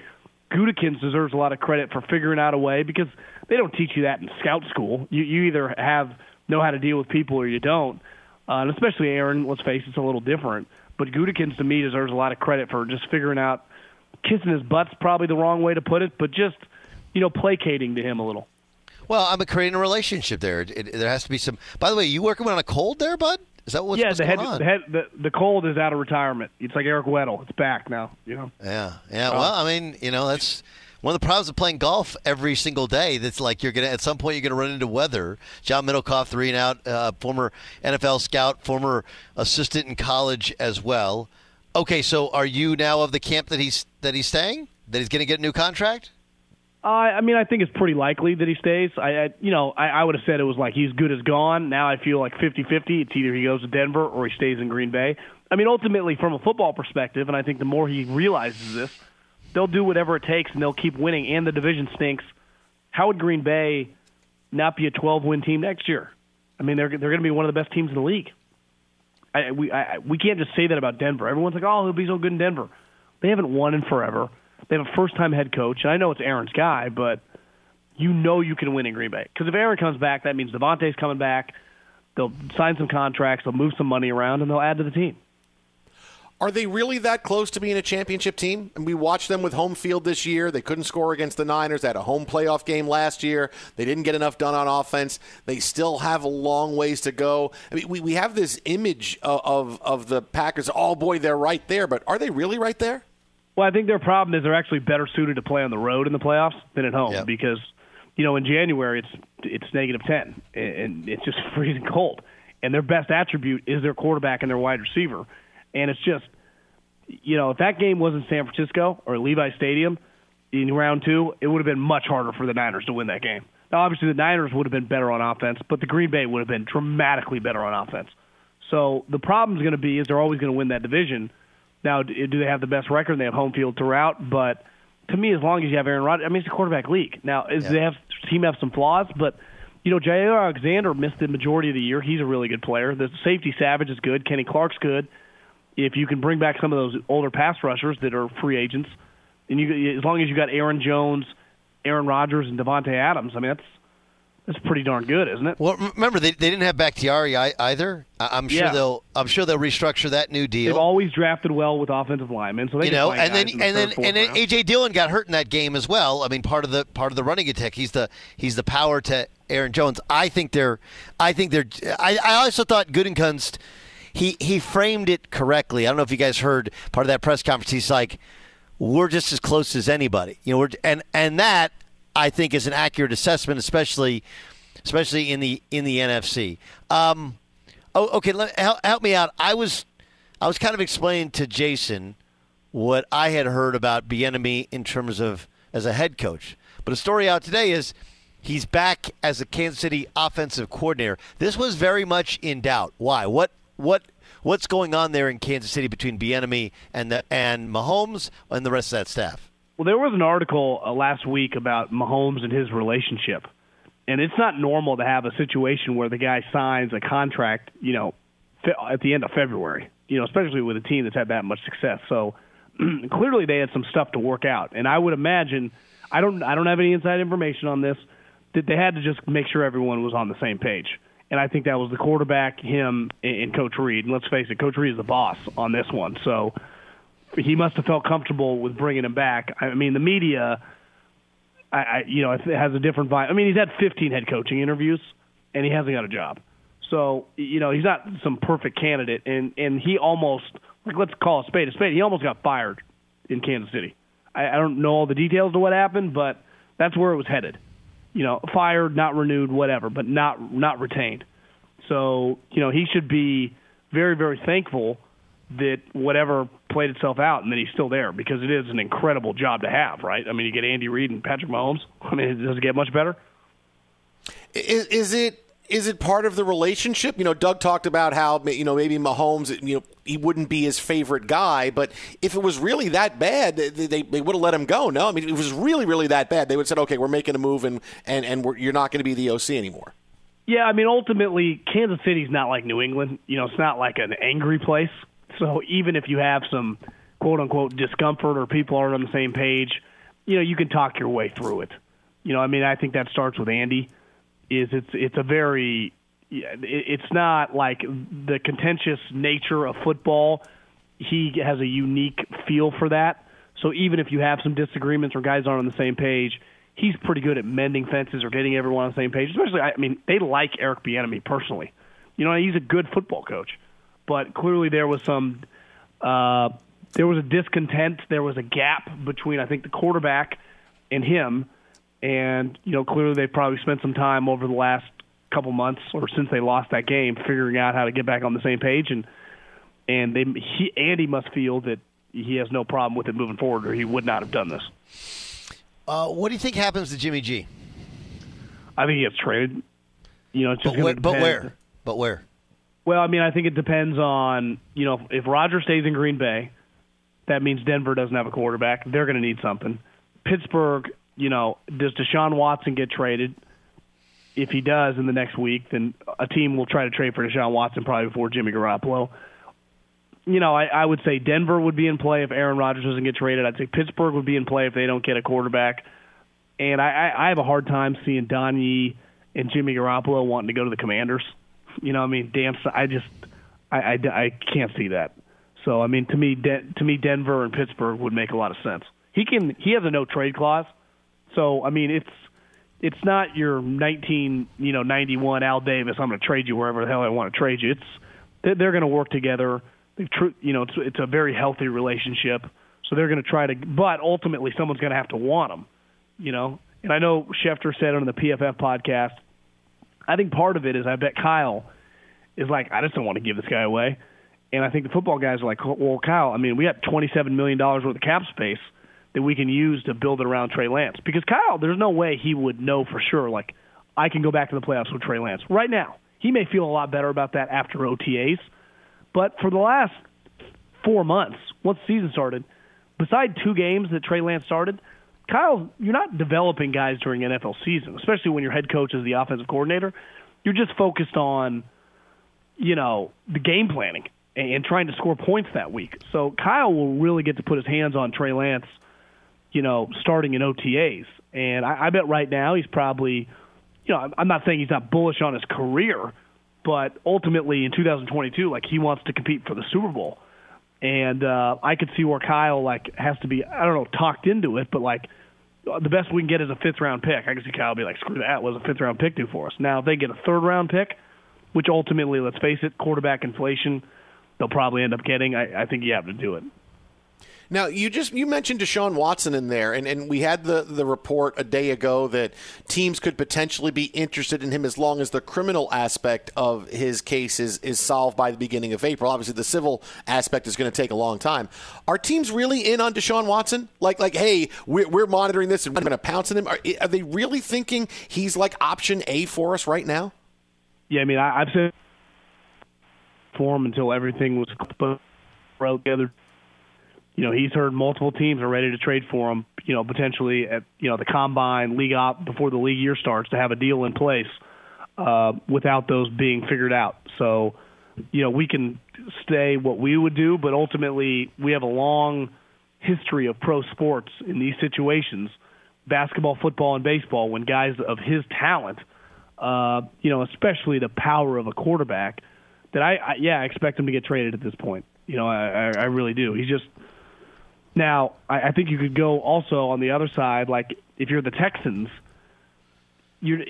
Gutekunst deserves a lot of credit for figuring out a way because they don't teach you that in scout school. You you either have know how to deal with people or you don't. Uh, and especially Aaron, let's face it, it's a little different. But Gutekunst to me deserves a lot of credit for just figuring out kissing his butt's probably the wrong way to put it, but just you know placating to him a little. Well, I'm creating a relationship there. It, it, there has to be some. By the way, you working on a cold there, bud? Is that what's, yeah, what's the going head, the head, the the cold is out of retirement. It's like Eric Weddle. It's back now. You know. Yeah, yeah. Oh. Well, I mean, you know, that's one of the problems of playing golf every single day. That's like you're gonna at some point you're gonna run into weather. John Middlekauff, three and out, uh, former NFL scout, former assistant in college as well. Okay, so are you now of the camp that he's that he's staying? That he's to get a new contract? Uh, I mean, I think it's pretty likely that he stays. I, I you know, I, I would have said it was like he's good as gone. Now I feel like 50-50. It's either he goes to Denver or he stays in Green Bay. I mean, ultimately, from a football perspective, and I think the more he realizes this, they'll do whatever it takes and they'll keep winning. And the division stinks. How would Green Bay not be a 12-win team next year? I mean, they're they're going to be one of the best teams in the league. I, we I, we can't just say that about Denver. Everyone's like, oh, he'll be so good in Denver. They haven't won in forever. They have a first-time head coach, and I know it's Aaron's guy, but you know you can win in Green Bay because if Aaron comes back, that means Davante's coming back. They'll sign some contracts, they'll move some money around, and they'll add to the team. Are they really that close to being a championship team? And we watched them with home field this year. They couldn't score against the Niners. They had a home playoff game last year. They didn't get enough done on offense. They still have a long ways to go. I mean, we, we have this image of, of, of the Packers. Oh, boy, they're right there. But are they really right there? Well, I think their problem is they're actually better suited to play on the road in the playoffs than at home Yep. because, you know, in January it's it's negative ten and it's just [LAUGHS] freezing cold, and their best attribute is their quarterback and their wide receiver, and it's just, you know, if that game was in San Francisco or Levi Stadium in round two, it would have been much harder for the Niners to win that game. Now, obviously, the Niners would have been better on offense, but the Green Bay would have been dramatically better on offense. So the problem is going to be is they're always going to win that division. Now, do do they have the best record? They have home field throughout, but to me, as long as you have Aaron Rodgers, I mean, it's a quarterback league. Now, is Yeah. they have team have some flaws, but you know, Jaire Alexander missed the majority of the year. He's a really good player. The safety Savage is good. Kenny Clark's good. If you can bring back some of those older pass rushers that are free agents, and you as long as you got Aaron Jones, Aaron Rodgers, and Davante Adams, I mean, that's that's pretty darn good, isn't it? Well, remember they, they didn't have Bakhtiari either. I, I'm sure Yeah. they'll I'm sure they'll restructure that new deal. They've always drafted well with offensive linemen, so they you know, and then the and then third, fourth and then. AJ Dillon got hurt in that game as well. I mean, part of the part of the running attack. He's the he's the power to Aaron Jones. I think they're I think they're I, I also thought Gutekunst he he framed it correctly. I don't know if you guys heard part of that press conference. He's like, we're just as close as anybody. You know, we're and and that I think is an accurate assessment, especially especially in the in the NFC. Um, oh, okay, let, help, help me out. I was I was kind of explaining to Jason what I had heard about Bieniemy in terms of as a head coach. But a story out today is he's back as a Kansas City offensive coordinator. This was very much in doubt. Why? What what what's going on there in Kansas City between Bieniemy and the, and Mahomes and the rest of that staff? Well, there was an article uh, last week about Mahomes and his relationship, and it's not normal to have a situation where the guy signs a contract, you know, at the end of February. You know, especially with a team that's had that much success. So [CLEARS THROAT] clearly, they had some stuff to work out, and I would imagine, I don't, I don't have any inside information on this, that they had to just make sure everyone was on the same page. And I think that was the quarterback, him, and Coach Reid. And let's face it, Coach Reid is the boss on this one. So he must have felt comfortable with bringing him back. I mean, the media, I, I you know, it has a different vibe. I mean, he's had 15 head coaching interviews, and he hasn't got a job. So you know he's not some perfect candidate, and and he almost like let's call a spade a spade. He almost got fired in Kansas City. I, I don't know all the details to what happened, but that's where it was headed. You know, fired, not renewed, whatever, but not not retained. So you know he should be very very thankful that whatever played itself out and that he's still there because it is an incredible job to have, right? I mean, you get Andy Reid and Patrick Mahomes. I mean, does it get much better? Is, is it is it part of the relationship? You know, Doug talked about how you know maybe Mahomes, you know, he wouldn't be his favorite guy, but if it was really that bad, they, they, they would have let him go. No, I mean, it was really really that bad, they would have said, okay, we're making a move and and and you're not going to be the OC anymore. Yeah, I mean, ultimately, Kansas City's not like New England. You know, it's not like an angry place. So even if you have some quote unquote discomfort or people aren't on the same page, you know, you can talk your way through it. You know, I mean, I think that starts with Andy is it's it's a very it's not like the contentious nature of football. He has a unique feel for that. So even if you have some disagreements or guys aren't on the same page, he's pretty good at mending fences or getting everyone on the same page. Especially, I mean, they like Eric Bieniemy personally. You know, he's a good football coach, but clearly there was some uh, there was a discontent. There was a gap between I think the quarterback and him and you know clearly they've probably spent some time over the last couple months or since they lost that game figuring out how to get back on the same page and and they he Andy must feel that he has no problem with it moving forward or he would not have done this. Uh, what do you think happens to Jimmy G? I think he gets traded. You know, it's just but, where, but where? But where? Well, I mean, I think it depends on you know if Roger stays in Green Bay, that means Denver doesn't have a quarterback. They're going to need something. Pittsburgh you know, does Deshaun Watson get traded? If he does in the next week, then a team will try to trade for Deshaun Watson probably before Jimmy Garoppolo. You know, I, I would say Denver would be in play if Aaron Rodgers doesn't get traded. I'd say Pittsburgh would be in play if they don't get a quarterback. And I, I, I have a hard time seeing Don and Jimmy Garoppolo wanting to go to the Commanders. You know, I mean, damn, I just, I, I, I can't see that. So, I mean, to me, De- to me, Denver and Pittsburgh would make a lot of sense. He can, he has a no trade clause. So I mean, it's it's not your 19 you know 91 Al Davis. I'm going to trade you wherever the hell I want to trade you. It's they're, going to work together. You know it's it's a very healthy relationship. So they're going to try to, but ultimately someone's going to have to want them. You know, and I know Schefter said on the PFF podcast. I think part of it is I bet Kyle is like I just don't want to give this guy away. And I think the football guys are like, well, Kyle, I mean, we got $27 million worth of cap space that we can use to build it around Trey Lance. Because Kyle, there's no way he would know for sure, like, I can go back to the playoffs with Trey Lance. Right now, he may feel a lot better about that after OTAs. But for the last four months, once the season started, beside two games that Trey Lance started, Kyle, you're not developing guys during NFL season, especially when your head coach is the offensive coordinator. You're just focused on, you know, the game planning and trying to score points that week. So Kyle will really get to put his hands on Trey Lance – you know, starting in OTAs. And I, I bet right now he's probably, you know, I'm not saying he's not bullish on his career, but ultimately in 2022, like he wants to compete for the Super Bowl. And uh, I could see where Kyle like has to be, I don't know, talked into it, but like the best we can get is a fifth round pick. I can see Kyle be like, screw that, was a fifth round pick do for us? Now if they get a third round pick, which ultimately, let's face it, quarterback inflation, they'll probably end up getting. I, I think you have to do it. Now you just you mentioned Deshaun Watson in there, and, and we had the, the report a day ago that teams could potentially be interested in him as long as the criminal aspect of his case is, is solved by the beginning of April. Obviously, the civil aspect is going to take a long time. Are teams really in on Deshaun Watson? Like like, hey, we're, we're monitoring this and we're going to pounce on him. Are, are, they really thinking he's like option A for us right now? Yeah, I mean, I, I've said for him until everything was put together you know, he's heard multiple teams are ready to trade for him, you know, potentially at, you know, the combine league op before the league year starts to have a deal in place uh, without those being figured out. So, you know, we can stay what we would do, but ultimately we have a long history of pro sports in these situations, basketball, football, and baseball, when guys of his talent, uh, you know, especially the power of a quarterback, that I, I yeah, I expect him to get traded at this point. You know, I, I really do. He's just – now, I, I think you could go also on the other side, like if you're the Texans, you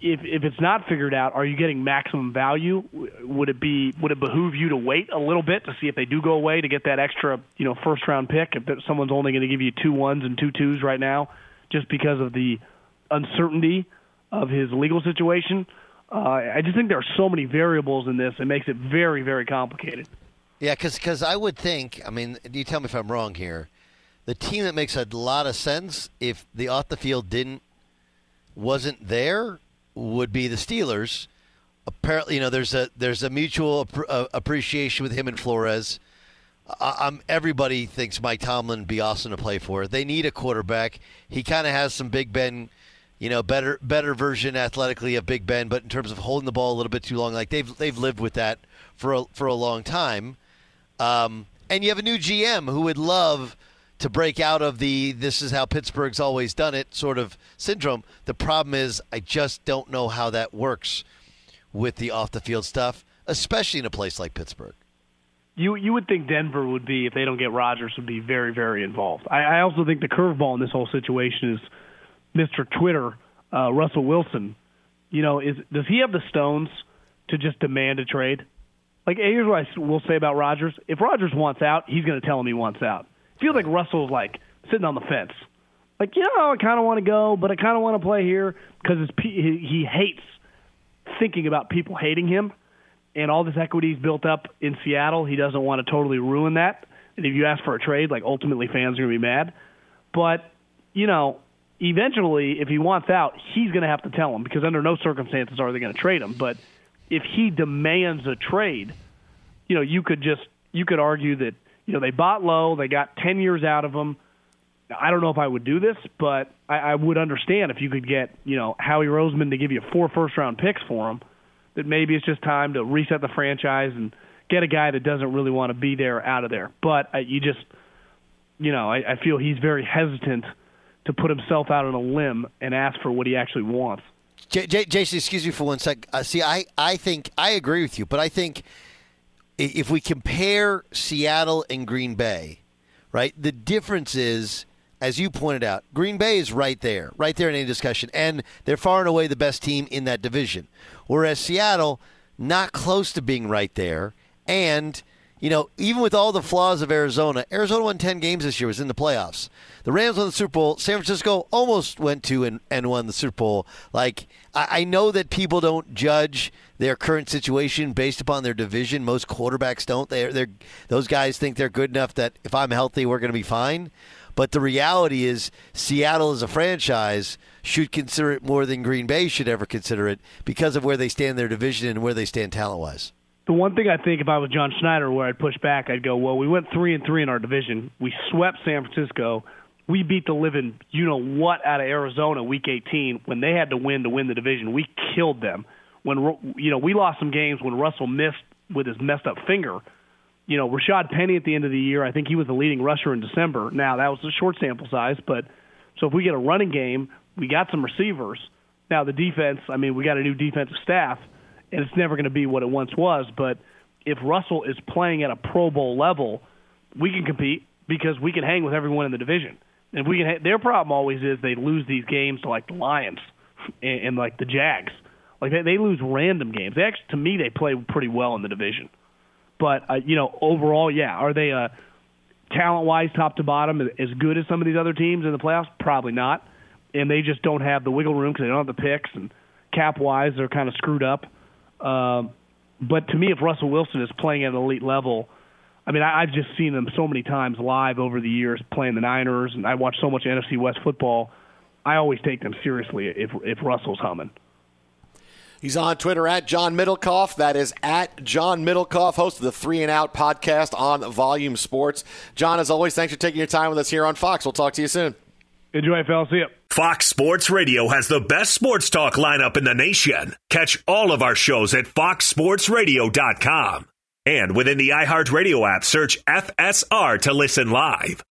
if if it's not figured out, are you getting maximum value? Would it be would it behoove you to wait a little bit to see if they do go away to get that extra you know first round pick? If someone's only going to give you two ones and two twos right now, just because of the uncertainty of his legal situation, uh, I just think there are so many variables in this. It makes it very very complicated. Yeah, because cause I would think. I mean, you tell me if I'm wrong here. The team that makes a lot of sense if the off the field didn't wasn't there would be the Steelers. Apparently, you know, there's a there's a mutual uh, appreciation with him and Flores. I'm, everybody thinks Mike Tomlin would be awesome to play for. They need a quarterback. He kind of has some Big Ben, you know, better better version athletically of Big Ben, but in terms of holding the ball a little bit too long, like they've they've lived with that for a, for a long time. Um, and you have a new GM who would love to break out of the this is how Pittsburgh's always done it sort of syndrome. The problem is I just don't know how that works with the off the field stuff, especially in a place like Pittsburgh. You you would think Denver would be if they don't get Rodgers would be very very involved. I, I also think the curveball in this whole situation is Mr. Twitter uh, Russell Wilson. You know, is does he have the stones to just demand a trade? Like here's what I will say about Rodgers: if Rodgers wants out, he's going to tell him he wants out feels like Russell's like sitting on the fence. Like, you know, I kind of want to go, but I kind of want to play here because he hates thinking about people hating him and all this equity he's built up in Seattle. He doesn't want to totally ruin that. And if you ask for a trade, like ultimately fans are going to be mad. But, you know, eventually, if he wants out, he's going to have to tell him because under no circumstances are they going to trade him. But if he demands a trade, you know, you could just you could argue that you know, they bought low, they got 10 years out of them. I don't know if I would do this, but I, I would understand if you could get, you know, Howie Roseman to give you four first round picks for him, that maybe it's just time to reset the franchise and get a guy that doesn't really want to be there out of there. But uh, you just, you know, I, I feel he's very hesitant to put himself out on a limb and ask for what he actually wants. J- J- Jason, excuse me for one sec. Uh, see, I, I think I agree with you, but I think if we compare Seattle and Green Bay, right, the difference is, as you pointed out, Green Bay is right there, right there in any discussion, and they're far and away the best team in that division. Whereas Seattle, not close to being right there, and you know, even with all the flaws of Arizona, Arizona won 10 games this year, was in the playoffs. The Rams won the Super Bowl. San Francisco almost went to and, and won the Super Bowl. Like, I, I know that people don't judge their current situation based upon their division. Most quarterbacks don't. They're, they're, those guys think they're good enough that if I'm healthy, we're going to be fine. But the reality is, Seattle as a franchise should consider it more than Green Bay should ever consider it because of where they stand in their division and where they stand talent wise the one thing I think if I was John Schneider, where I'd push back, I'd go, well, we went three and three in our division. We swept San Francisco. We beat the living, you know what, out of Arizona week 18 when they had to win to win the division. We killed them. When you know we lost some games when Russell missed with his messed up finger. You know, Rashaad Penny at the end of the year, I think he was the leading rusher in December. Now that was a short sample size, but so if we get a running game, we got some receivers. Now the defense, I mean, we got a new defensive staff and it's never going to be what it once was. But if Russell is playing at a Pro Bowl level, we can compete because we can hang with everyone in the division. And we can, ha- their problem always is they lose these games to like the Lions and, and like the Jags. Like they, they lose random games. They actually, to me, they play pretty well in the division. But uh, you know, overall, yeah, are they uh, talent-wise, top to bottom, as good as some of these other teams in the playoffs? Probably not. And they just don't have the wiggle room because they don't have the picks and cap-wise, they're kind of screwed up. Um, but to me, if Russell Wilson is playing at an elite level, I mean, I, I've just seen him so many times live over the years playing the Niners, and I watch so much NFC West football. I always take them seriously if if Russell's humming. He's on Twitter at John Middlekauff. That is at John Middlekauff, host of the Three and Out podcast on Volume Sports. John, as always, thanks for taking your time with us here on Fox. We'll talk to you soon. Enjoy, fellas. See you. Fox Sports Radio has the best sports talk lineup in the nation. Catch all of our shows at foxsportsradio.com. And within the iHeartRadio app, search FSR to listen live.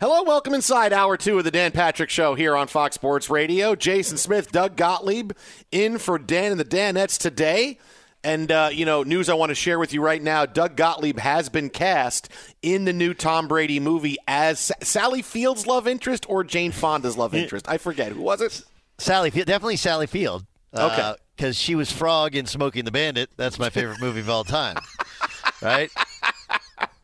Hello, welcome inside hour two of the Dan Patrick Show here on Fox Sports Radio. Jason Smith, Doug Gottlieb in for Dan and the Danettes today. And, uh, you know, news I want to share with you right now Doug Gottlieb has been cast in the new Tom Brady movie as Sally Field's love interest or Jane Fonda's love interest. I forget. Who was it? Sally Field, definitely Sally Field. Okay. Because she was Frog in Smokey and the Bandit. That's my favorite movie of all time. [LAUGHS] right?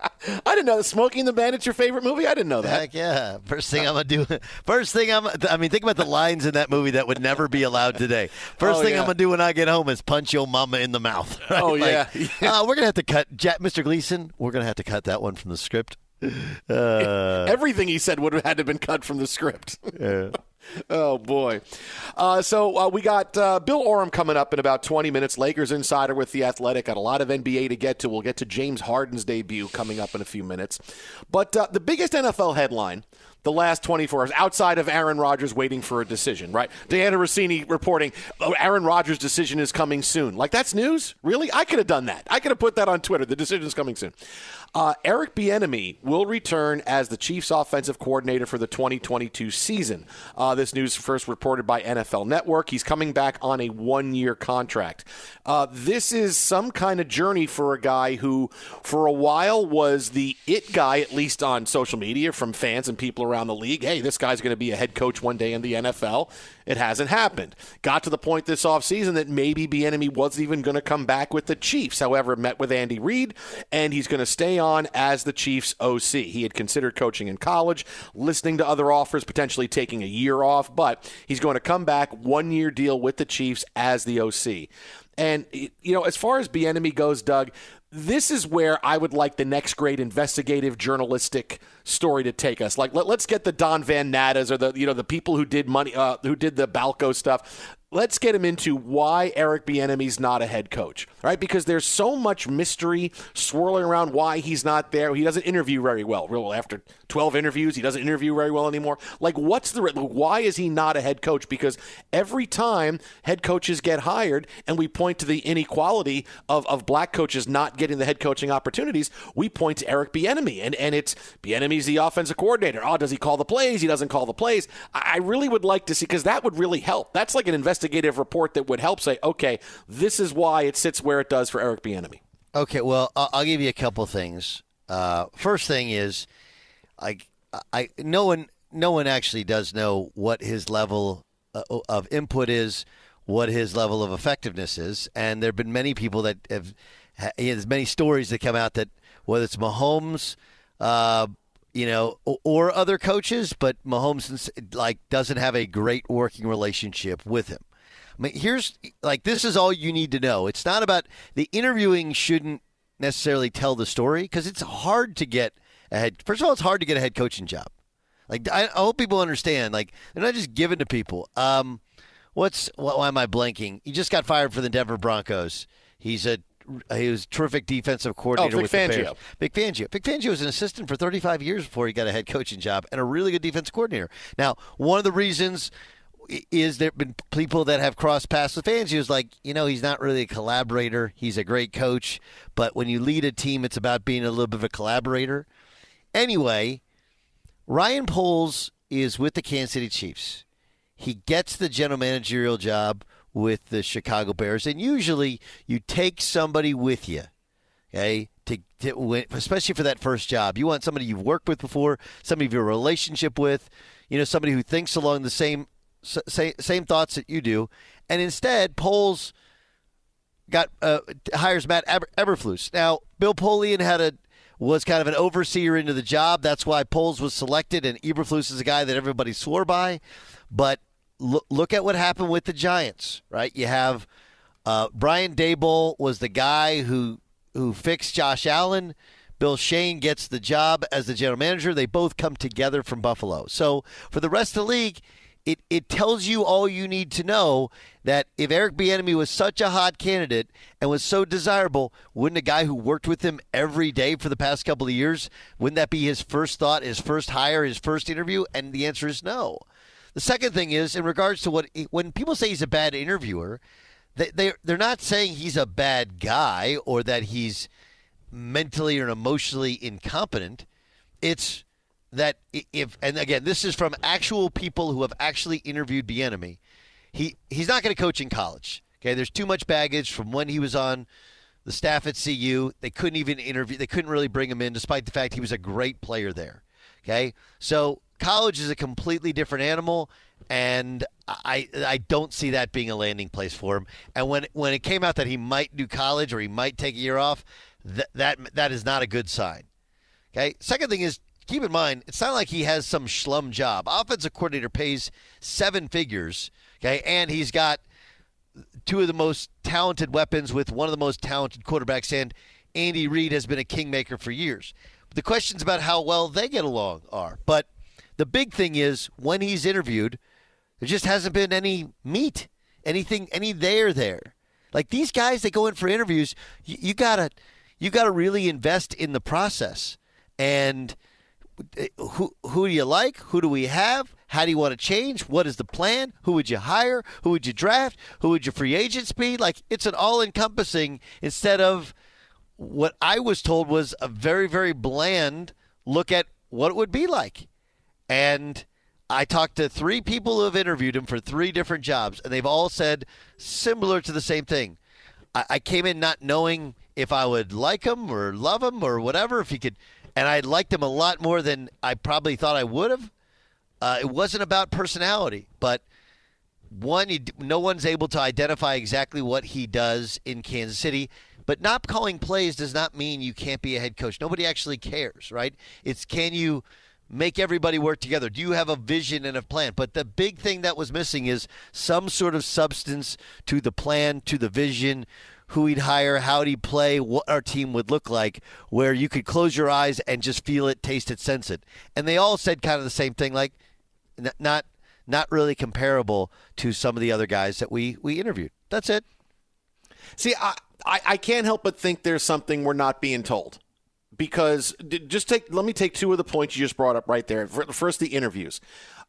I didn't know that Smokey and the Bandit's your favorite movie. I didn't know that. Heck yeah! First thing I'm gonna do. First thing I'm. I mean, think about the lines in that movie that would never be allowed today. First Oh, thing yeah. I'm gonna do when I get home is punch your mama in the mouth. [LAUGHS] right? Oh, Like, yeah. uh, we're gonna have to cut Jack, Mr. Gleason. We're gonna have to cut that one from the script. [LAUGHS] Uh, Everything he said would have had to have been cut from the script. [LAUGHS] oh boy! Uh, so uh, we got uh, Bill Oram coming up in about 20 minutes. Lakers insider with the Athletic. Got a lot of NBA to get to. We'll get to James Harden's debut coming up in a few minutes. But uh, the biggest NFL headline. The last 24 hours, outside of Aaron Rodgers waiting for a decision, right? Dianna Russini reporting, oh, Aaron Rodgers' decision is coming soon. Like, that's news? Really? I could have done that. I could have put that on Twitter. The decision is coming soon. Uh, Eric Bieniemy will return as the Chiefs' offensive coordinator for the 2022 season. Uh, this news first reported by NFL Network. He's coming back on a one-year contract. Uh, this is some kind of journey for a guy who, for a while, was the it guy, at least on social media, from fans and people around the league. Hey, this guy's going to be a head coach one day in the NFL. It hasn't happened. Got to the point this offseason that maybe Bieniemy wasn't even going to come back with the Chiefs. However, met with Andy Reid, and he's going to stay on as the Chiefs OC. He had considered coaching in college, listening to other offers, potentially taking a year off, but he's going to come back one year deal with the Chiefs as the OC. And you know, as far as Bieniemy goes, Doug, this is where I would like the next great investigative journalistic story to take us. Like, let, us get the Don Van Nattas or the you know the people who did money, uh, who did the Balco stuff. Let's get him into why Eric Bieniemy's not a head coach, right? Because there's so much mystery swirling around why he's not there. He doesn't interview very well. Real after 12 interviews, he doesn't interview very well anymore. Like, what's the why is he not a head coach? Because every time head coaches get hired, and we point to the inequality of, of black coaches not getting the head coaching opportunities, we point to Eric Bieniemy, and and it's Bieniemy's the offensive coordinator. Oh, does he call the plays? He doesn't call the plays. I, really would like to see because that would really help. That's like an investigative report that would help say, okay, this is why it sits where it does for Eric Bieniemy. Okay, well, I'll, give you a couple things. Uh, first thing is, I, I, no one, no one actually does know what his level uh, of input is, what his level of effectiveness is, and there have been many people that have, ha- there's many stories that come out that whether it's Mahomes, uh, you know, or, other coaches, but Mahomes like doesn't have a great working relationship with him. I mean, here's like this is all you need to know. It's not about the interviewing shouldn't necessarily tell the story because it's hard to get a head. First of all, it's hard to get a head coaching job. Like I, I hope people understand. Like they're not just given to people. Um, what's why am I blanking? He just got fired for the Denver Broncos. He's a he was a terrific defensive oh, coordinator Vic with the Fangio. Bears. Vic Fangio. Vic Fangio was an assistant for 35 years before he got a head coaching job and a really good defensive coordinator. Now, one of the reasons is there've been people that have crossed paths with Fangio is like, you know, he's not really a collaborator. He's a great coach, but when you lead a team, it's about being a little bit of a collaborator. Anyway, Ryan Poles is with the Kansas City Chiefs. He gets the general managerial job with the Chicago Bears, and usually you take somebody with you, okay, to, to win, especially for that first job. You want somebody you've worked with before, somebody you have a relationship with, you know, somebody who thinks along the same same, same thoughts that you do, and instead Poles got uh, hires Matt Aber- Eberflus. Now, Bill Polian had a was kind of an overseer into the job. That's why Poles was selected, and Eberflus is a guy that everybody swore by. But look, look at what happened with the Giants, right? You have uh, Brian Daboll was the guy who who fixed Josh Allen. Bill Schoen gets the job as the general manager. They both come together from Buffalo. So for the rest of the league, it, it tells you all you need to know that if Eric Bieniemy was such a hot candidate and was so desirable, wouldn't a guy who worked with him every day for the past couple of years, wouldn't that be his first thought, his first hire, his first interview? And the answer is no. The second thing is in regards to what when people say he's a bad interviewer, they they they're not saying he's a bad guy or that he's mentally or emotionally incompetent. It's that if and again this is from actual people who have actually interviewed Bieniemy. He he's not going to coach in college. Okay, there's too much baggage from when he was on the staff at CU. They couldn't even interview. They couldn't really bring him in, despite the fact he was a great player there. Okay, so college is a completely different animal, and I I don't see that being a landing place for him. And when when it came out that he might do college or he might take a year off, that that that is not a good sign. Okay. Second thing is keep in mind it's not like he has some schlum job. Offensive coordinator pays seven figures. Okay, and he's got two of the most talented weapons with one of the most talented quarterbacks, and Andy Reid has been a kingmaker for years. The questions about how well they get along are, but the big thing is when he's interviewed, there just hasn't been any meat, anything, any there there. Like these guys, they go in for interviews. You, you gotta, you gotta really invest in the process. And eh, who who do you like? Who do we have? How do you want to change? What is the plan? Who would you hire? Who would you draft? Who would your free agents be? Like it's an all encompassing instead of what I was told was a very, very bland look at what it would be like. And I talked to three people who have interviewed him for three different jobs, and they've all said similar to the same thing. I, I came in not knowing if I would like him or love him or whatever, if he could, and I liked him a lot more than I probably thought I would have. Uh, it wasn't about personality, but one, you, no one's able to identify exactly what he does in Kansas City. But not calling plays does not mean you can't be a head coach. Nobody actually cares, right? It's can you make everybody work together? Do you have a vision and a plan? But the big thing that was missing is some sort of substance to the plan, to the vision, who he'd hire, how he'd play, what our team would look like, where you could close your eyes and just feel it, taste it, sense it. And they all said kind of the same thing, like not not really comparable to some of the other guys that we we interviewed. That's it. See, I, I, I can't help but think there's something we're not being told because just take let me take two of the points you just brought up right there. First, the interviews.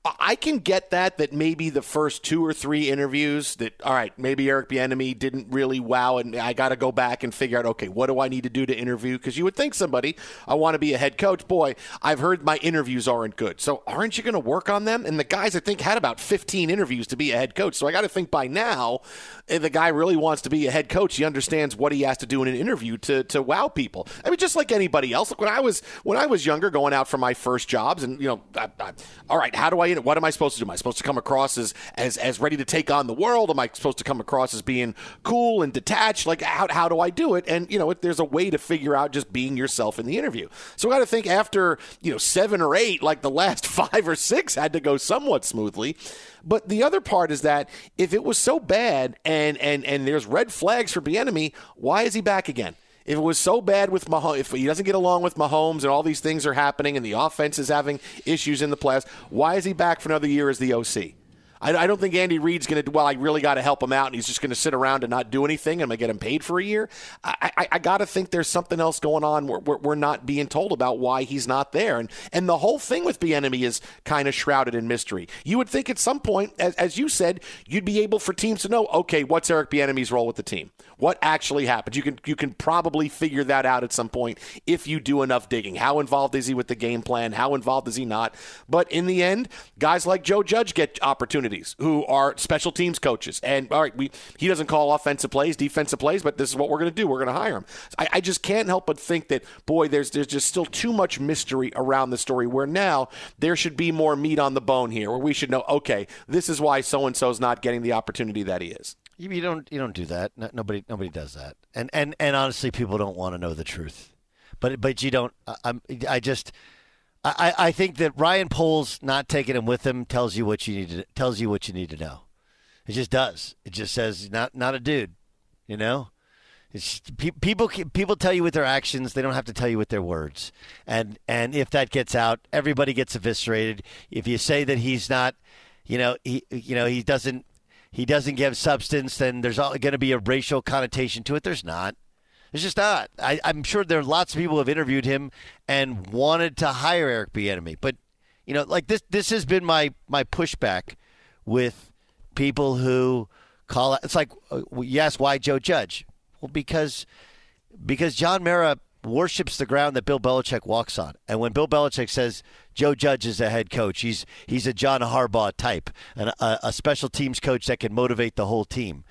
I can get that that maybe the first two or three interviews that all right maybe Eric Bieniemy didn't really wow and I got to go back and figure out okay what do I need to do to interview? Because you would think somebody I want to be a head coach boy I've heard my interviews aren't good. So aren't you going to work on them? And the guys I think had about 15 interviews to be a head coach. So I got to think by now if the guy really wants to be a head coach he understands what he has to do in an interview to to wow people. I mean just like anybody else. Look when I was when I was younger going out for my first jobs and you know I, I, all right how do I what am I supposed to do? Am I supposed to come across as, as as ready to take on the world? Am I supposed to come across as being cool and detached? Like how how do I do it? And you know, there's a way to figure out just being yourself in the interview. So I got to think after you know seven or eight, like the last [LAUGHS] five or six had to go somewhat smoothly. But the other part is that if it was so bad and and and there's red flags for Bieniemy, why is he back again? If it was so bad with Mahomes, if he doesn't get along with Mahomes and all these things are happening and the offense is having issues in the playoffs, why is he back for another year as the OC? I, I don't think Andy Reid's going to. Well, I really got to help him out, and he's just going to sit around and not do anything. I'm going to get him paid for a year. I, I, I got to think there's something else going on. We're, we're, we're, not being told about why he's not there, and and the whole thing with Bieniemy is kind of shrouded in mystery. You would think at some point, as, as you said, you'd be able for teams to know, okay, what's Eric Bieniemy's role with the team? What actually happened? You can you can probably figure that out at some point if you do enough digging. How involved is he with the game plan? How involved is he not? But in the end, guys like Joe Judge get opportunities who are special teams coaches. And all right, we he doesn't call offensive plays, defensive plays, but this is what we're going to do. We're going to hire him. I, I just can't help but think that boy, there's there's just still too much mystery around the story. Where now there should be more meat on the bone here, where we should know, okay, this is why so and so's not getting the opportunity that he is. You, you don't you don't do that. No, nobody nobody does that. And and and honestly, people don't want to know the truth. But but you don't. I, I'm I just. I, I think that Ryan Poles not taking him with him tells you what you need to tells you what you need to know. It just does. It just says not not a dude, you know. It's, people people tell you with their actions. They don't have to tell you with their words. And and if that gets out, everybody gets eviscerated. If you say that he's not, you know, he you know he doesn't he doesn't give substance, then there's going to be a racial connotation to it. There's not. It's just not. I, am sure there are lots of people who have interviewed him and wanted to hire Eric Bieniemy, but you know, like this. This has been my my pushback with people who call it. It's like uh, ask why Joe Judge? Well, because because John Mara worships the ground that Bill Belichick walks on, and when Bill Belichick says Joe Judge is a head coach, he's he's a John Harbaugh type, and a, a special teams coach that can motivate the whole team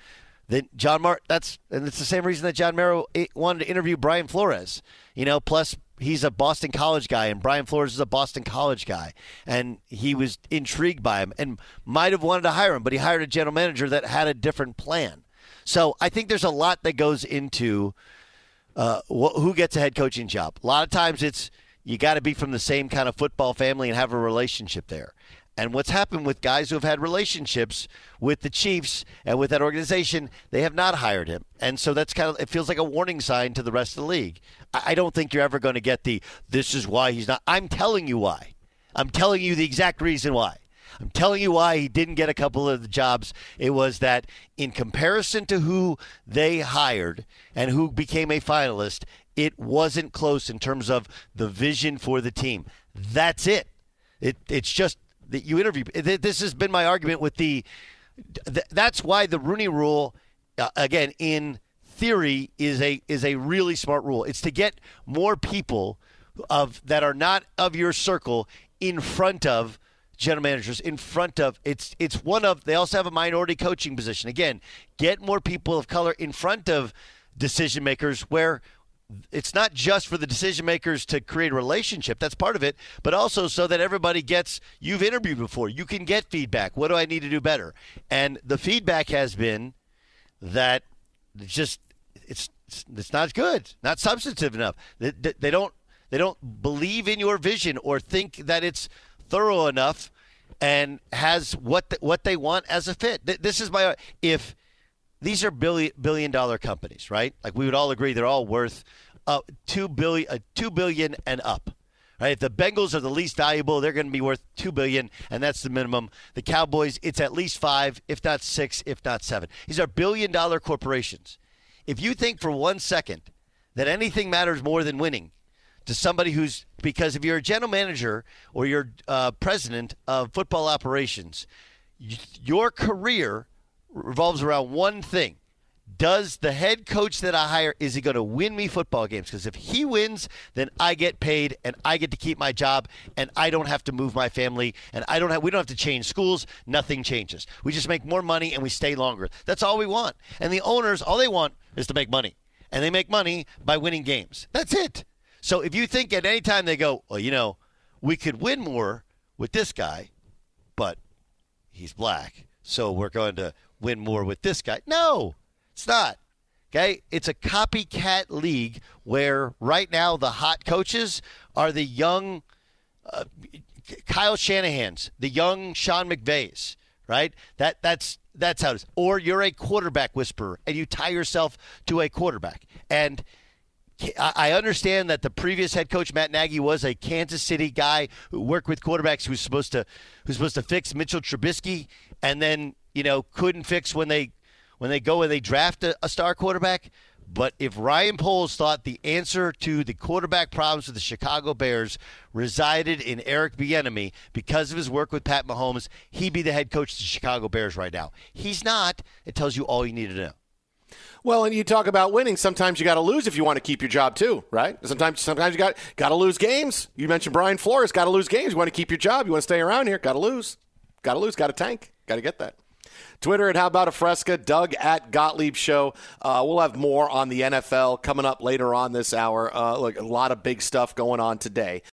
then John Mar that's and it's the same reason that John Mara wanted to interview Brian Flores. You know, plus he's a Boston College guy, and Brian Flores is a Boston College guy, and he was intrigued by him and might have wanted to hire him, but he hired a general manager that had a different plan. So I think there's a lot that goes into uh, wh- who gets a head coaching job. A lot of times it's you got to be from the same kind of football family and have a relationship there. And what's happened with guys who have had relationships with the Chiefs and with that organization, they have not hired him. And so that's kind of, it feels like a warning sign to the rest of the league. I don't think you're ever going to get the, this is why he's not. I'm telling you why. I'm telling you the exact reason why. I'm telling you why he didn't get a couple of the jobs. It was that in comparison to who they hired and who became a finalist, it wasn't close in terms of the vision for the team. That's it. It it's just that you interview. This has been my argument with the. That's why the Rooney Rule, uh, again, in theory, is a is a really smart rule. It's to get more people of that are not of your circle in front of general managers in front of it's it's one of they also have a minority coaching position again get more people of color in front of decision makers where it's not just for the decision makers to create a relationship that's part of it but also so that everybody gets you've interviewed before you can get feedback. What do i need to do better? And the feedback has been that just it's it's not good not substantive enough. They, they don't they don't believe in your vision or think that it's thorough enough and has what the, what they want as a fit. This is my if these are billion billion dollar companies, right? Like we would all agree they're all worth uh, two billion, uh, two billion and up. Right? If the Bengals are the least valuable, they're going to be worth two billion, and that's the minimum. The Cowboys, it's at least five, if not six, if not seven. These are billion dollar corporations. If you think for one second that anything matters more than winning to somebody who's because if you're a general manager or you're uh, president of football operations, your career revolves around one thing. Does the head coach that I hire is he going to win me football games? Because if he wins, then I get paid and I get to keep my job and I don't have to move my family and I don't have we don't have to change schools. Nothing changes. We just make more money and we stay longer. That's all we want. And the owners, all they want is to make money, and they make money by winning games. That's it. So if you think at any time they go, well, you know, we could win more with this guy, but he's black, so we're going to win more with this guy. No, it's not. Okay, it's a copycat league where right now the hot coaches are the young uh, Kyle Shanahan's, the young Sean McVays, right? That that's that's how it is. Or you're a quarterback whisperer and you tie yourself to a quarterback. And I understand that the previous head coach Matt Nagy was a Kansas City guy who worked with quarterbacks who's supposed to who's supposed to fix Mitchell Trubisky and then you know, couldn't fix when they when they go and they draft a, a star quarterback. But if Ryan Poles thought the answer to the quarterback problems of the Chicago Bears resided in Eric Bieniemy because of his work with Pat Mahomes, he'd be the head coach of the Chicago Bears right now. He's not. It tells you all you need to know. Well, and you talk about winning. Sometimes you got to lose if you want to keep your job too, right? Sometimes, sometimes you got got to lose games. You mentioned Brian Flores, got to lose games. You want to keep your job. You want to stay around here, got to lose. Got to lose. Got to tank. Got to get that. Twitter at How About a Fresca, Doug at Gottlieb Show. Uh, we'll have more on the NFL coming up later on this hour. Uh, look, a lot of big stuff going on today.